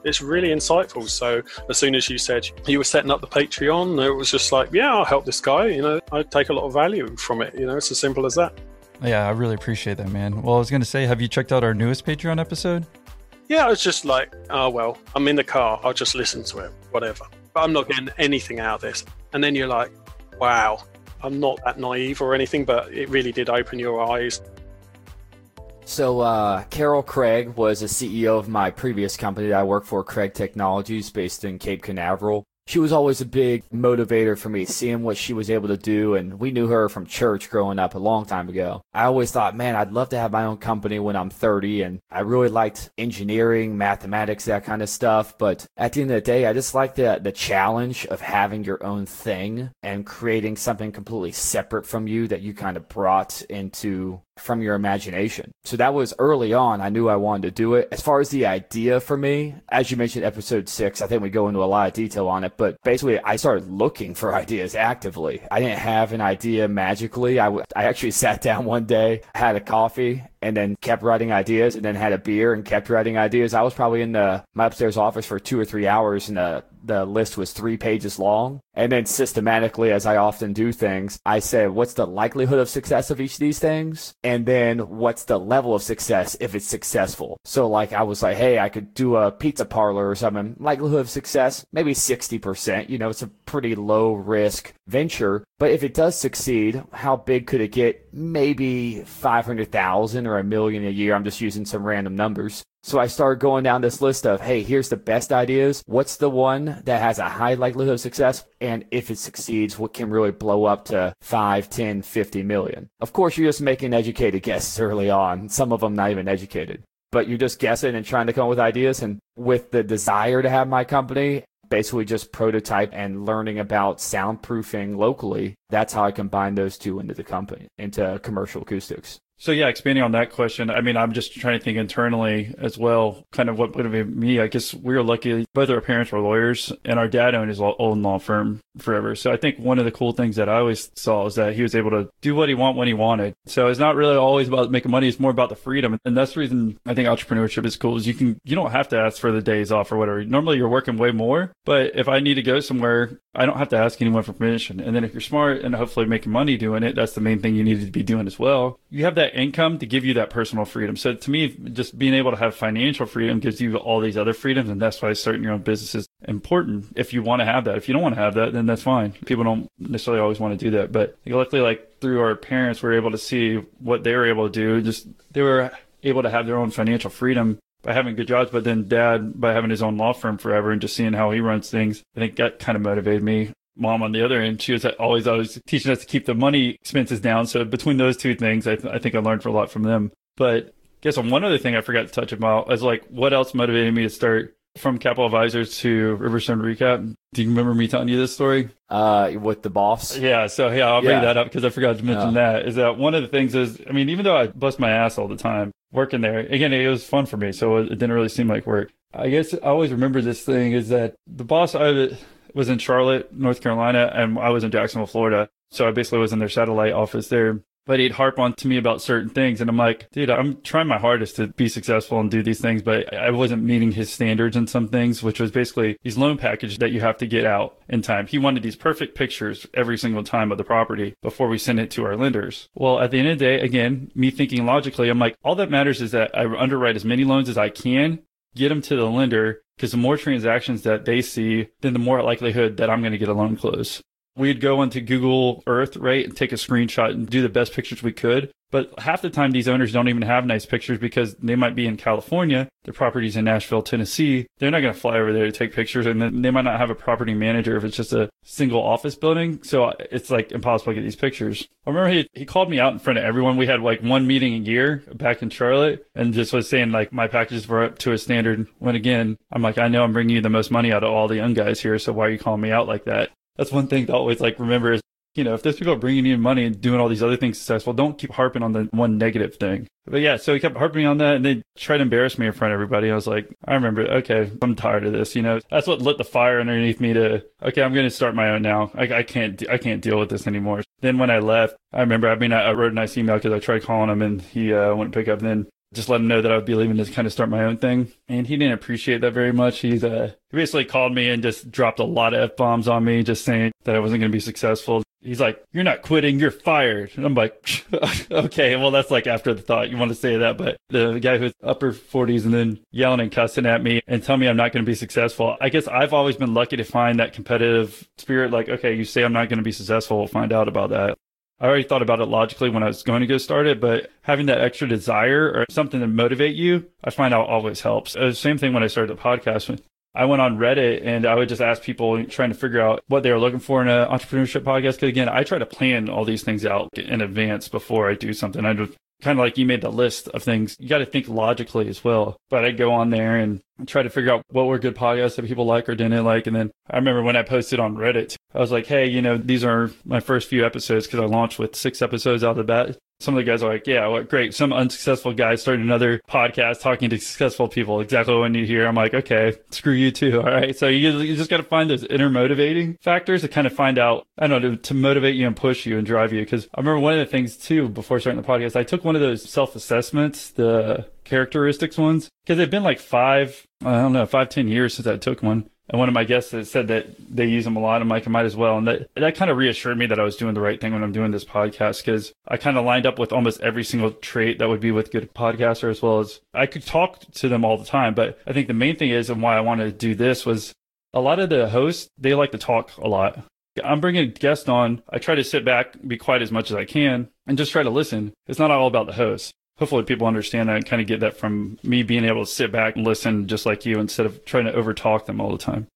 Speaker 7: It's really insightful. So as soon as you said you were setting up the Patreon, it was just like, yeah, I'll help this guy. You know, I take a lot of value from it. You know, it's as simple as that.
Speaker 2: Yeah, I really appreciate that, man. Well, I was going to say, have you checked out our newest Patreon episode?
Speaker 7: Yeah, I was just like, oh, well, I'm in the car. I'll just listen to it, whatever. But I'm not getting anything out of this. And then you're like, wow, I'm not that naive or anything, but it really did open your eyes.
Speaker 3: So, uh, Carol Craig was a CEO of my previous company that I worked for, Craig Technologies, based in Cape Canaveral she was always a big motivator for me, seeing what she was able to do. And we knew her from church growing up a long time ago. I always thought, man, I'd love to have my own company when I'm 30. And I really liked engineering, mathematics, that kind of stuff. But at the end of the day, I just like the, the challenge of having your own thing and creating something completely separate from you that you kind of brought into from your imagination. So that was early on. I knew I wanted to do it. As far as the idea for me, as you mentioned, episode six, I think we go into a lot of detail on it, but basically I started looking for [LAUGHS] ideas actively. I didn't have an idea magically. I, w- I actually [LAUGHS] sat down one day, had a coffee, and then kept writing ideas and then had a beer and kept writing ideas. I was probably in the my upstairs office for two or three hours and the the list was three pages long. And then systematically, as I often do things, I said, what's the likelihood of success of each of these things? And then what's the level of success if it's successful? So like I was like, hey, I could do a pizza parlor or something. Likelihood of success, maybe 60%. You know, it's a pretty low risk venture. But if it does succeed, how big could it get? Maybe 500,000 or a million a year. I'm just using some random numbers. So I started going down this list of, hey, here's the best ideas. What's the one that has a high likelihood of success? And if it succeeds, what can really blow up to 5, 10, 50 million? Of course, you're just making educated guesses early on. Some of them not even educated. But you're just guessing and trying to come up with ideas. And with the desire to have my company, basically just prototype and learning about soundproofing locally. That's how I combine those two into the company, into commercial acoustics.
Speaker 2: So yeah, expanding on that question, I mean, I'm just trying to think internally as well, kind of what would have been me. I guess we were lucky. Both our parents were lawyers, and our dad owned his own law firm forever. So I think one of the cool things that I always saw is that he was able to do what he want when he wanted. So it's not really always about making money; it's more about the freedom. And that's the reason I think entrepreneurship is cool. Is you can you don't have to ask for the days off or whatever. Normally you're working way more, but if I need to go somewhere, I don't have to ask anyone for permission. And then if you're smart and hopefully making money doing it, that's the main thing you need to be doing as well. You have that income to give you that personal freedom. So to me, just being able to have financial freedom gives you all these other freedoms. And that's why starting your own business is important if you want to have that. If you don't want to have that, then that's fine. People don't necessarily always want to do that. But luckily, like through our parents, we are able to see what they were able to do. Just they were able to have their own financial freedom by having good jobs, but then dad by having his own law firm forever and just seeing how he runs things, I think that kind of motivated me. Mom on the other end, she was always always teaching us to keep the money expenses down. So between those two things, I, th- I think I learned a lot from them. But I guess on one other thing I forgot to touch about is like what else motivated me to start from Capital Advisors to Riverstone Recap. Do you remember me telling you this story?
Speaker 3: Uh, with the boss?
Speaker 2: Yeah. So yeah, I'll bring that up because I forgot to mention yeah. that. Is that one of the things is, I mean, even though I bust my ass all the time working there, again, it was fun for me. So it didn't really seem like work. I guess I always remember this thing is that the boss I was in Charlotte, North Carolina, and I was in Jacksonville, Florida. So I basically was in their satellite office there but he'd harp on to me about certain things. And I'm like, dude, I'm trying my hardest to be successful and do these things, but I wasn't meeting his standards in some things, which was basically these loan packages that you have to get out in time. He wanted these perfect pictures every single time of the property before we send it to our lenders. Well, at the end of the day, again, me thinking logically, I'm like, all that matters is that I underwrite as many loans as I can, get them to the lender, because the more transactions that they see, then the more likelihood that I'm going to get a loan close we'd go into Google Earth, right, and take a screenshot and do the best pictures we could. But half the time, these owners don't even have nice pictures because they might be in California, their property's in Nashville, Tennessee. They're not going to fly over there to take pictures, and then they might not have a property manager if it's just a single office building. So it's like impossible to get these pictures. I remember he, he called me out in front of everyone. We had like one meeting a year back in Charlotte and just was saying like my packages were up to a standard. When again, I'm like, I know I'm bringing you the most money out of all the young guys here. So why are you calling me out like that? That's one thing to always like remember is you know if there's people bringing in money and doing all these other things successful don't keep harping on the one negative thing. But yeah so he kept harping on that and they tried to embarrass me in front of everybody. I was like i remember okay i'm tired of this you know? That's what lit the fire underneath me to okay i'm going to start my own now. I, I can't i can't deal with this anymore. Then when i left i remember i mean i, wrote a nice email because i tried calling him and he uh, wouldn't pick up. Then just let him know that I would be leaving to kind of start my own thing. And he didn't appreciate that very much. He's uh, he basically called me and just dropped a lot of f bombs on me, just saying that I wasn't going to be successful. He's like, "You're not quitting. You're fired." And I'm like, [LAUGHS] "Okay, well, that's like after the thought. You want to say that, but the guy who's upper 40s and then yelling and cussing at me and telling me I'm not going to be successful. I guess I've always been lucky to find that competitive spirit. Like, okay, you say I'm not going to be successful. We'll find out about that. I already thought about it logically when I was going to go start it, but having that extra desire or something to motivate you, I find out always helps. Uh, same thing when I started the podcast. I went on Reddit and I would just ask people trying to figure out what they were looking for in an entrepreneurship podcast. Because again, I try to plan all these things out in advance before I do something. I just kind of like you made the list of things. You got to think logically as well. But I'd go on there and try to figure out what were good podcasts that people like or didn't like. And then I remember when I posted on Reddit, I was like, hey, you know, these are my first few episodes because I launched with six episodes out of the bat some of the guys are like, yeah, what great. Some unsuccessful guys starting another podcast talking to successful people. Exactly what I need hear. I'm like, okay, screw you too. [LAUGHS] All right. So you, you just got to find those inner motivating factors to kind of find out, I don't know, to, to motivate you and push you and drive you. Cause I remember one of the things too, before starting the podcast, I took one of those self assessments, the characteristics ones, because they've been like five, I don't know, five, ten years since I took one. And one of my guests said that they use them a lot. I'm like, I might as well. And that, that kind of reassured me that I was doing the right thing when I'm doing this podcast because I kind of lined up with almost every single trait that would be with good podcaster as well as I could talk to them all the time. But I think the main thing is and why I wanted to do this was A lot of the hosts, they like to talk a lot. I'm bringing a guest on. I try to sit back, be quiet as much as I can, and just try to listen. It's not all about the host. Hopefully, people understand that and kind of get that from me being able to sit back and listen just like you instead of trying to overtalk them all the time.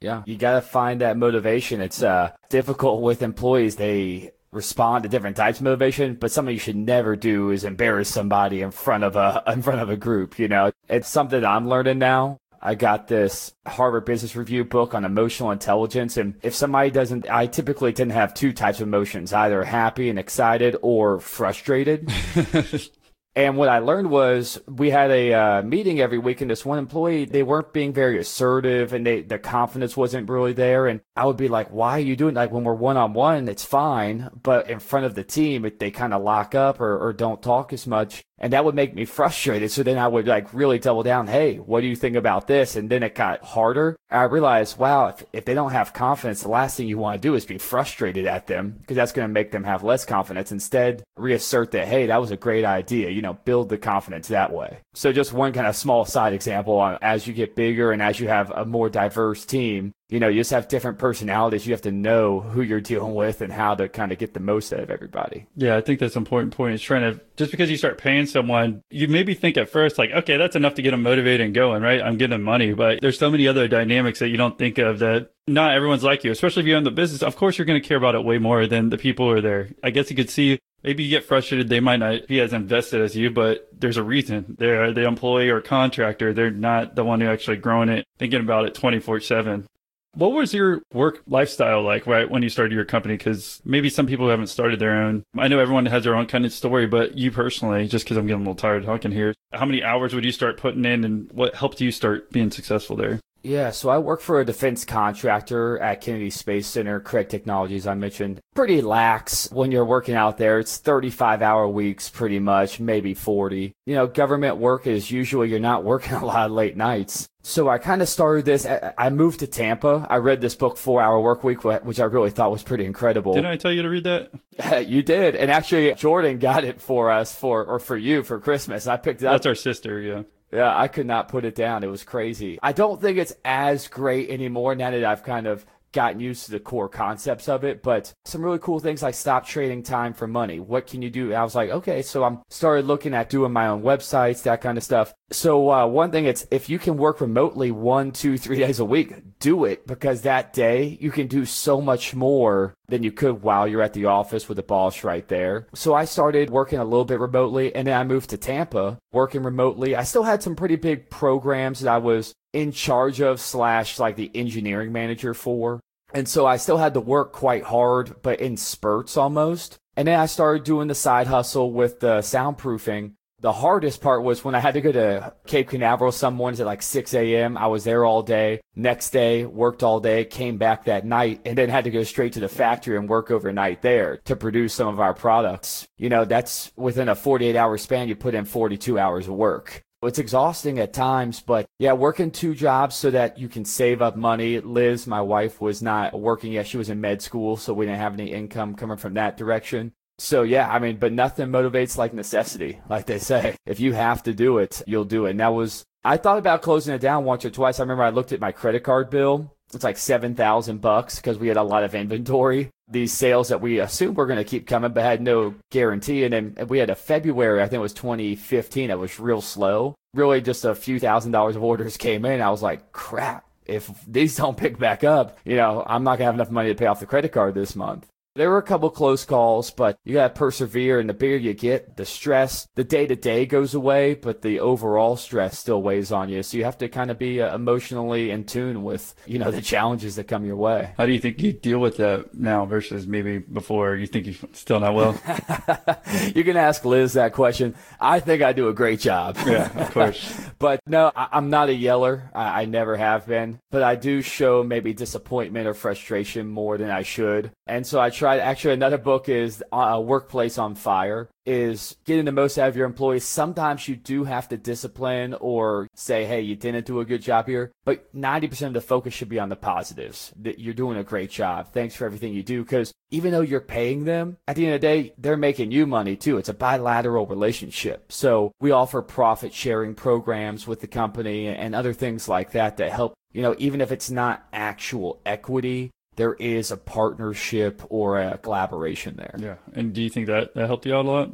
Speaker 3: Yeah, you got to find that motivation. It's uh, difficult with employees. They respond to different types of motivation, but something you should never do is embarrass somebody in front of a in front of a group. You know, it's something I'm learning now. I got this Harvard Business Review book on emotional intelligence. And if somebody doesn't, I typically tend to have two types of emotions, either happy and excited or frustrated. [LAUGHS] And what I learned was we had a uh, meeting every week, and this one employee, they weren't being very assertive and they, their confidence wasn't really there. And I would be like, why are you doing like when we're one on one, it's fine. But in front of the team, they kind of lock up or, or don't talk as much and that would make me frustrated. So then I would like really double down. Hey, what do you think about this? And then it got harder. I realized, wow, if, if they don't have confidence, the last thing you want to do is be frustrated at them because that's going to make them have less confidence. Instead, reassert that, hey, that was a great idea. You know, build the confidence that way. So just one kind of small side example on as you get bigger and as you have a more diverse team, you know, you just have different personalities. You have to know who you're dealing with and how to kind of get the most out of everybody.
Speaker 2: Yeah, I think that's an important point. Is trying to just because you start paying someone, you maybe think at first like, okay, that's enough to get them motivated and going, right? I'm getting money, but there's so many other dynamics that you don't think of that not everyone's like you, especially if you own the business. Of course, you're going to care about it way more than the people who are there. I guess you could see maybe you get frustrated. They might not be as invested as you, but there's a reason. They're the employee or contractor. They're not the one who actually growing it, thinking about it 24 seven. What was your work lifestyle like, right, when you started your company? Because maybe some people haven't started their own. I know everyone has their own kind of story, but you personally, just because I'm getting a little tired talking here, how many hours would you start putting in and what helped you start being successful there?
Speaker 3: Yeah, so I work for a defense contractor at Kennedy Space Center, Craig Technologies, I mentioned. Pretty lax when you're working out there. It's 35 hour weeks, pretty much, maybe 40. You know, government work is usually you're not [LAUGHS] working a lot of late nights. So I kind of started this. I moved to Tampa. I read this book, Four Hour Work Week, which I really thought was pretty incredible.
Speaker 2: Didn't I tell you to read
Speaker 3: that? [LAUGHS] you did, and actually Jordan got it for us for or for you for Christmas. I picked it up.
Speaker 2: That's our sister, yeah.
Speaker 3: Yeah, I could not put it down. It was crazy. I don't think it's as great anymore now that I've kind of gotten used to the core concepts of it, but some really cool things like stop trading time for money. What can you do? I was like, okay, so I'm started looking at doing my own websites, that kind of stuff. So uh, one thing, it's if you can work remotely one, two, three days a week, do it because that day you can do so much more than you could while you're at the office with the boss right there. So I started working a little bit remotely and then I moved to Tampa working remotely. I still had some pretty big programs that I was in charge of slash like the engineering manager for. And so I still had to work quite hard, but in spurts almost. And then I started doing the side hustle with the soundproofing. The hardest part was when I had to go to Cape Canaveral some mornings at like 6 a.m. I was there all day. Next day, worked all day, came back that night, and then had to go straight to the factory and work overnight there to produce some of our products. You know, that's within a 48 hour span, you put in 42 hours of work. It's exhausting at times, but yeah, working two jobs so that you can save up money. Liz, my wife, was not working yet. She was in med school, so we didn't have any income coming from that direction. So yeah, I mean, but nothing motivates like necessity, like they say. If you have to do it, you'll do it. And that was, I thought about closing it down once or twice. I remember I looked at my credit card bill. It's like 7,000 bucks because we had a lot of inventory these sales that we assumed were going to keep coming, but had no guarantee. And then we had a February, I think it was 2015, that was real slow. Really, just a few thousand dollars of orders came in. I was like, crap. If these don't pick back up, you know, I'm not gonna have enough money to pay off the credit card this month. There were a couple close calls, but you got to persevere. And the bigger you get, the stress, the day to day goes away, but the overall stress still weighs on you. So you have to kind of be uh, emotionally in tune with, you know, [LAUGHS] the challenges that come your way.
Speaker 2: How do you think you deal with that now versus maybe before? You think you still not well? [LAUGHS]
Speaker 3: you can ask Liz that question. I think I do a great job.
Speaker 2: Yeah, of [LAUGHS] course.
Speaker 3: but no, I- am not a yeller. I-, I never have been, but I do show maybe disappointment or frustration more than I should. And so I right? Actually, another book is uh, Workplace on Fire, is getting the most out of your employees. Sometimes you do have to discipline or say, hey, you didn't do a good job here. But 90% of the focus should be on the positives. That you're doing a great job. Thanks for everything you do. Because even though you're paying them, at the end of the day, they're making you money too. It's a bilateral relationship. So we offer profit sharing programs with the company and other things like that that help you know, even if it's not actual equity, there is a partnership or a collaboration there.
Speaker 2: Yeah. And do you think that, that helped you out a lot?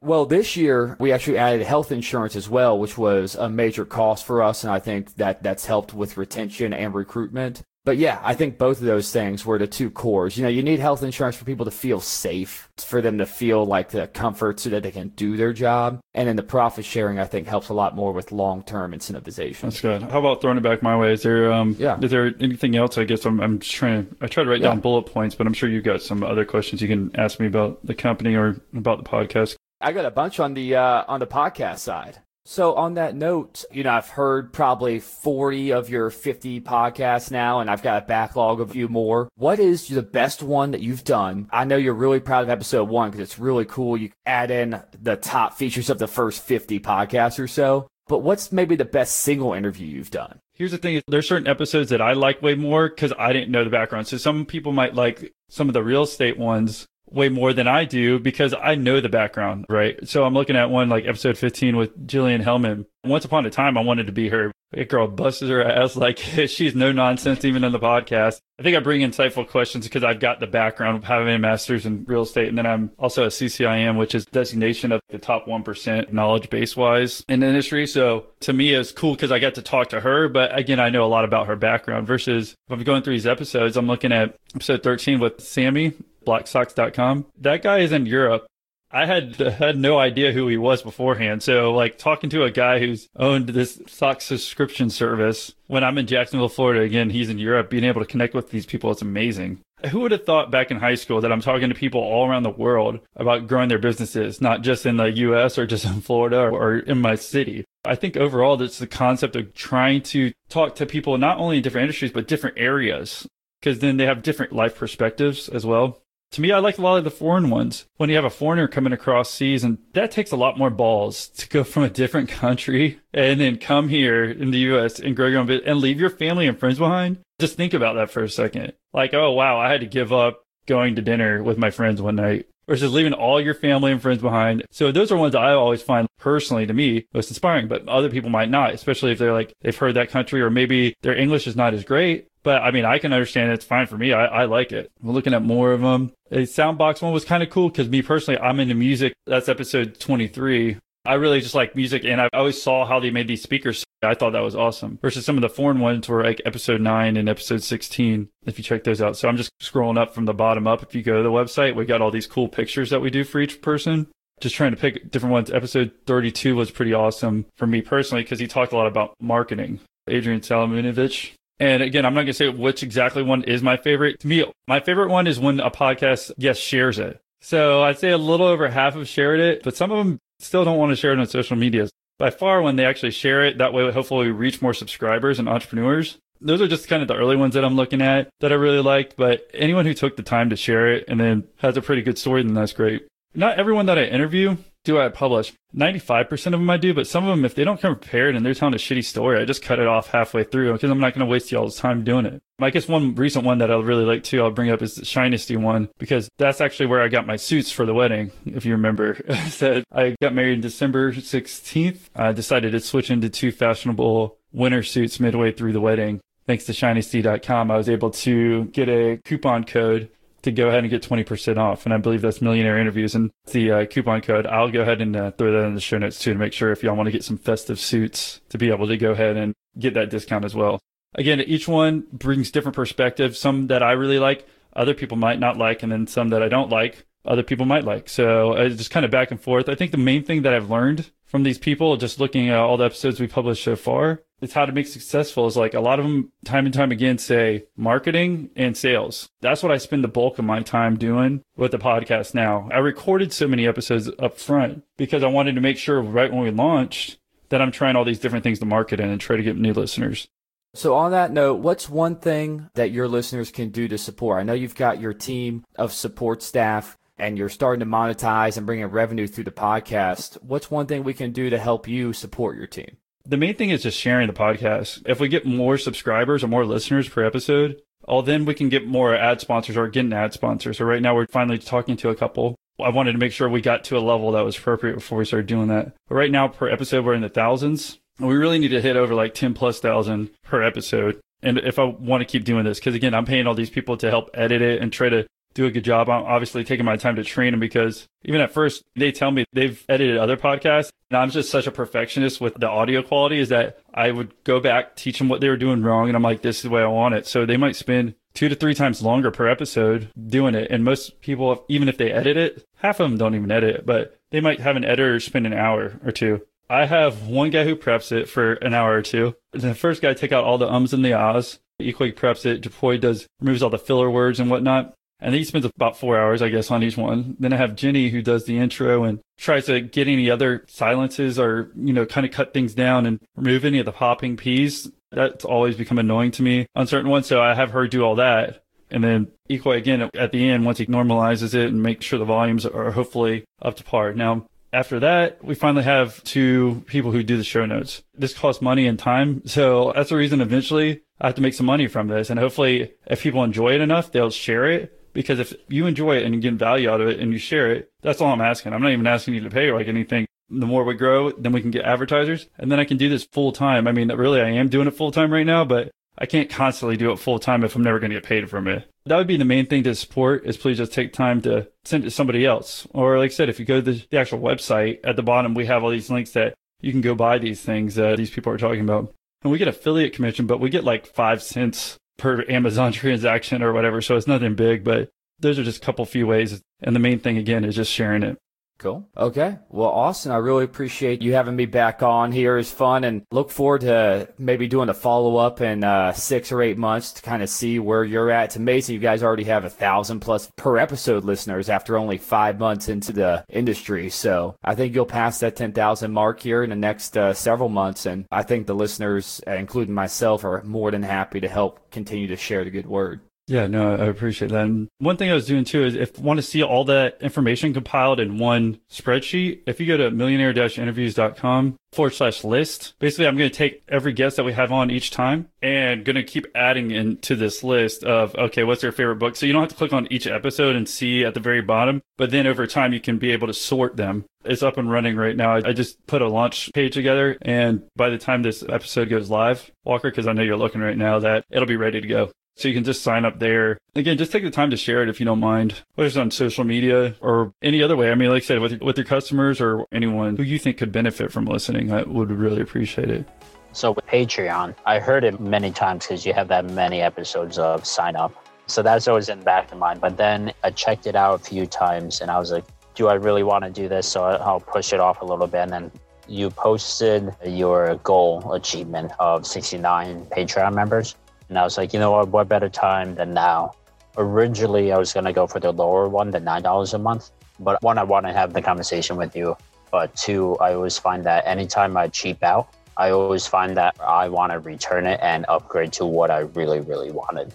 Speaker 3: Well, this year we actually added health insurance as well, which was a major cost for us. And I think that that's helped with retention and recruitment. But yeah, I think both of those things were the two cores. You know, you need health insurance for people to feel safe, for them to feel like the comfort so that they can do their job. And then the profit sharing, I think, helps a lot more with long term incentivization.
Speaker 2: That's good. How about throwing it back my way? Is there um
Speaker 3: yeah.
Speaker 2: is there anything else? I guess I'm I'm trying to I try to write
Speaker 3: Yeah.
Speaker 2: down bullet points, but I'm sure you've got some other questions you can ask me about the company or about the podcast.
Speaker 3: I got a bunch on the uh, on the podcast side. So on that note, you know, I've heard probably 40 of your 50 podcasts now, and I've got a backlog of a few more. What is the best one that you've done? I know you're really proud of episode one because it's really cool. You add in the top features of the first 50 podcasts or so. But what's maybe the best single interview you've done?
Speaker 2: Here's the thing: there's certain episodes that I like way more because I didn't know the background. So some people might like some of the real estate ones way more than I do because I know the background, right? So I'm looking at one like episode 15 with Jillian Hellman. Once upon a time, I wanted to be her. Girl busts her ass [LAUGHS] like she's no nonsense even in the podcast. I think I bring insightful questions because I've got the background of having a master's in real estate. And then I'm also a CCIM, which is designation of the top 1% knowledge base wise in the industry. So to me, it's cool because I got to talk to her. But again, I know a lot about her background versus if I'm going through these episodes, I'm looking at episode 13 with Sammy, blacksocks.com. That guy is in Europe. I had had no idea who he was beforehand. So like talking to a guy who's owned this sock subscription service when I'm in Jacksonville, Florida, again, he's in Europe, being able to connect with these people, it's amazing. Who would have thought back in high school that I'm talking to people all around the world about growing their businesses, not just in the US or just [LAUGHS] in Florida or, in my city? I think overall, that's the concept of trying to talk to people not only in different industries, but different areas, because then they have different life perspectives as well. To me, I like a lot of the foreign ones. When you have a foreigner coming across seas, and that takes a lot more balls to go from a different [LAUGHS] country and then come here in the U.S. and grow your own business and leave your family and friends behind. Just think about that for a second. Like, oh wow, I had to give up going to dinner with my friends one night versus leaving all your family and friends behind. So those are ones I always find personally to me most inspiring, but other people might not, especially if they're like, they've heard that country or maybe their English is not as great. But I mean, I can understand it's fine for me. I, I like it. We're looking at more of them. A Soundboks one was kind of cool because me personally, I'm into music. That's episode 23. I really just like music and I always saw how they made these speakers. I thought that was awesome. Versus some of the foreign ones were like episode 9 and episode 16, if you check those out. So I'm just scrolling up from the bottom up. If you go to the website, we got all these cool pictures that we do for each person. Just trying to pick different ones. Episode 32 was pretty awesome for me personally because he talked a lot about marketing. Adrian Salamunovich. And again, I'm not going to say which exactly one is my favorite. To me, my favorite one is when a podcast guest shares it. So I'd say a little over half have shared it, but some of them still don't want to share it on social media. By far, when they actually share it, that way, hopefully, we reach more subscribers and entrepreneurs. Those are just kind of the early ones that I'm looking at that I really liked. But anyone who took the time to share it and then has a pretty good story, then that's great. Not everyone that I interview do I publish. 95% of them I do, but some of them, if they don't come prepared and they're telling a shitty story, I just cut it off halfway through because I'm not going to waste y'all's time doing it. I guess one recent one that I really like too, I'll bring up is the Shinesty one because that's actually where I got my suits for the wedding. If you remember, [LAUGHS] said I got married December 16th. I decided to switch into two fashionable winter suits midway through the wedding. Thanks to shinesty.com, I was able to get a coupon code to go ahead and get 20% off. And I believe that's Millionaire Interviews. And the uh, coupon code, I'll go ahead and uh, throw that in the show notes too to make sure if y'all want to get some festive suits to be able to go ahead and get that discount as well. Again, each one brings different perspectives. Some that I really like, other people might not like, and then some that I don't like, other people might like. So uh, just kind of back and forth. I think the main thing that I've learned from these people, just looking at all the episodes we published so far, is how to make successful. Is like a lot of them, time and time again, say marketing and sales. That's what I spend the bulk of my time doing with the podcast now. I recorded so many episodes up front because I wanted to make sure right when we launched that I'm trying all these different things to market in and try to get new listeners.
Speaker 3: So, on that note, what's one thing that your listeners can do to support? I know you've got your team of support staff and you're starting to monetize and bring in revenue through the podcast. What's one thing we can do to help you support your team?
Speaker 2: The main thing is just sharing the podcast. If we get more subscribers or more listeners per episode, oh, then we can get more ad sponsors or get an ad sponsor. So right now we're finally talking to a couple. I wanted to make sure we got to a level that was appropriate before we started doing that. But right now per episode, we're in the thousands. We really need to hit over like 10 plus thousand per episode. And if I want to keep doing this, because again, I'm paying all these people to help edit it and try to do a good job. I'm obviously taking my time to train them because even at first they tell me they've edited other podcasts and I'm just such a perfectionist with the audio quality is that I would go back, teach them what they were doing wrong. And I'm like, this is the way I want it. So they might spend two to three times longer per episode doing it. And most people, even if they edit it, half of them don't even edit it, but they might have an editor spend an hour or two. I have one guy who preps it for an hour or two. The first guy take out all the ums and the ahs. Equally preps it. Deploy does removes all the filler words and whatnot. And he spends about four hours, I guess, on each one. Then I have Jenny who does the intro and tries to get any other silences or, you know, kind of cut things down and remove any of the popping P's. That's always become annoying to me on certain ones. So I have her do all that. And then equally again at the end, once he normalizes it and makes sure the volumes are hopefully up to par. Now, after that, we finally have two people who do the show notes. This costs money and time. So that's the reason eventually I have to make some money from this. And hopefully if people enjoy it enough, they'll share it because if you enjoy it and you get value out of it and you share it, that's all I'm asking. I'm not even asking you to pay like anything. The more we grow, then we can get advertisers and then I can do this full time. I mean, really, I am doing it full time right now, but I can't constantly do it full time if I'm never going to get paid from it. That would be the main thing to support is please just take time to send it to somebody else. Or like I said, if you go to the, the actual website at the bottom, we have all these links that you can go buy these things that these people are talking about. And we get affiliate commission, but we get like five cents per Amazon [LAUGHS] transaction or whatever. So it's nothing big, but those are just a couple few ways. And the main thing again is just sharing it.
Speaker 3: Cool. Okay. Well, Austin, I really appreciate you having me back on here. It's fun and look forward to maybe doing a follow up in uh, six or eight months to kind of see where you're at. It's amazing you guys already have a thousand plus per episode listeners after only five months into the industry. So I think you'll pass that 10,000 mark here in the next uh, several months. And I think the listeners, uh, including myself, are more than happy to help continue to share the good word.
Speaker 2: Yeah, no, I appreciate that. And one thing I was doing too is if you want to see all that information compiled in one spreadsheet, if you go to millionaire-interviews.com forward slash list, basically I'm going to take every guest that we have on each time and going to keep adding into this list of, okay, what's their favorite book? So you don't have to click on each episode and see at the very bottom, but then over time you can be able to sort them. It's up and running right now. I just put a launch page together and by the time this episode goes live, Walker, because I know you're looking right now, that it'll be ready to go. So you can just sign up there. Again, just take the time to share it if you don't mind, whether it's on social media or any other way. I mean, like I said, with, with your customers or anyone who you think could benefit from listening, I would really appreciate it.
Speaker 8: So with Patreon, I heard it many times because you have that many episodes of sign up. So that's always in the back of mind. But then I checked it out a few times and I was like, do I really want to do this? So I'll push it off a little bit. And then you posted your goal achievement of 69 Patreon members. And I was like, you know what, what better time than now? Originally, I was going to go for the lower one, the $9 a month. But one, I want to have the conversation with you. But two, I always find that anytime I cheap out, I always find that I want to return it and upgrade to what I really, really wanted.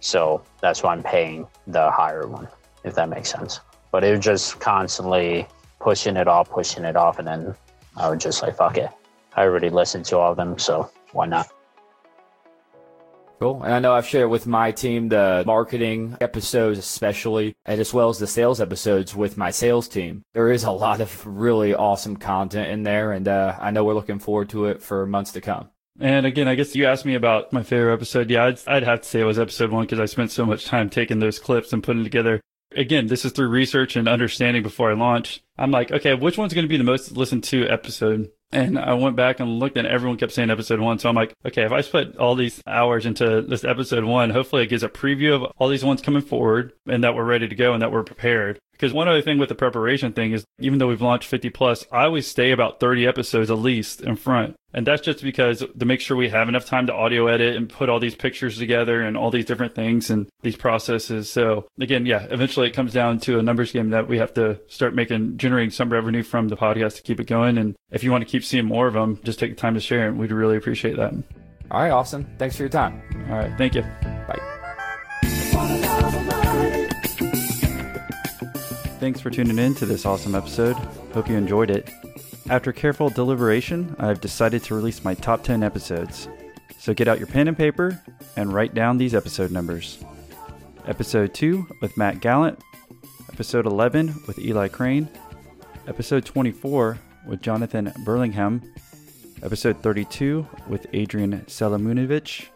Speaker 8: So that's why I'm paying the higher one, if that makes sense. But it was just constantly pushing it off, pushing it off. And then I would just like, fuck it. I already listened to all of them. So why not?
Speaker 3: Cool. And I know I've shared with my team the marketing episodes, especially, and as well as the sales episodes with my sales team. There is a lot of really awesome content in there, and uh, I know we're looking forward to it for months to come.
Speaker 2: And again, I guess you asked me about my favorite episode. Yeah, I'd, I'd have to say it was episode one because I spent so much time taking those clips and putting together. Again, this is through research and understanding before I launch. I'm like, okay, which one's going to be the most listened to episode? And I went back and looked, and everyone kept saying episode one. So I'm like, okay, if I put all these hours into this episode one, hopefully it gives a preview of all these ones coming forward and that we're ready to go and that we're prepared. Because one other thing with the preparation thing is even though we've launched 50 plus, I always stay about 30 episodes at least in front. And that's just because to make sure we have enough time to audio edit and put all these pictures together and all these different things and these processes. So again, yeah, eventually it comes down to a numbers game that we have to start making, generating some revenue from the podcast to keep it going. And if you want to keep seeing more of them, just take the time to share and We'd really appreciate that.
Speaker 3: All right, Austin. Thanks for your time.
Speaker 2: All right. Thank you.
Speaker 3: Bye.
Speaker 2: Thanks for tuning in to this awesome episode. Hope you enjoyed it. After careful deliberation, I've decided to release my top 10 episodes. So get out your pen and paper and write down these episode numbers. Episode 2 with Matt Gallant, Episode 11 with Eli Crane, Episode 24 with Jonathan Burlingham, Episode 32 with Adrian Salamunovich,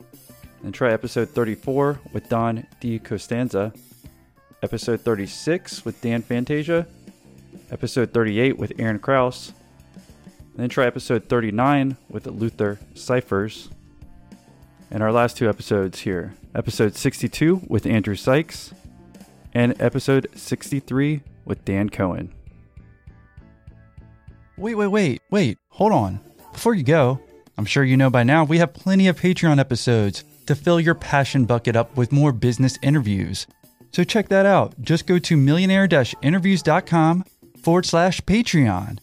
Speaker 2: and try Episode 34 with Don D. Costanza, Episode 36 with Dan Fantasia, Episode 38 with Aaron Kraus, and then try Episode 39 with Luther Cyphers, and our last two episodes here Episode 62 with Andrew Sykes, and Episode 63 with Dan Cohen. Wait, wait, wait, wait, hold on. Before you go, I'm sure you know by now we have plenty of Patreon episodes to fill your passion bucket up with more business interviews. So check that out. Just go to millionaire interviews.com forward slash Patreon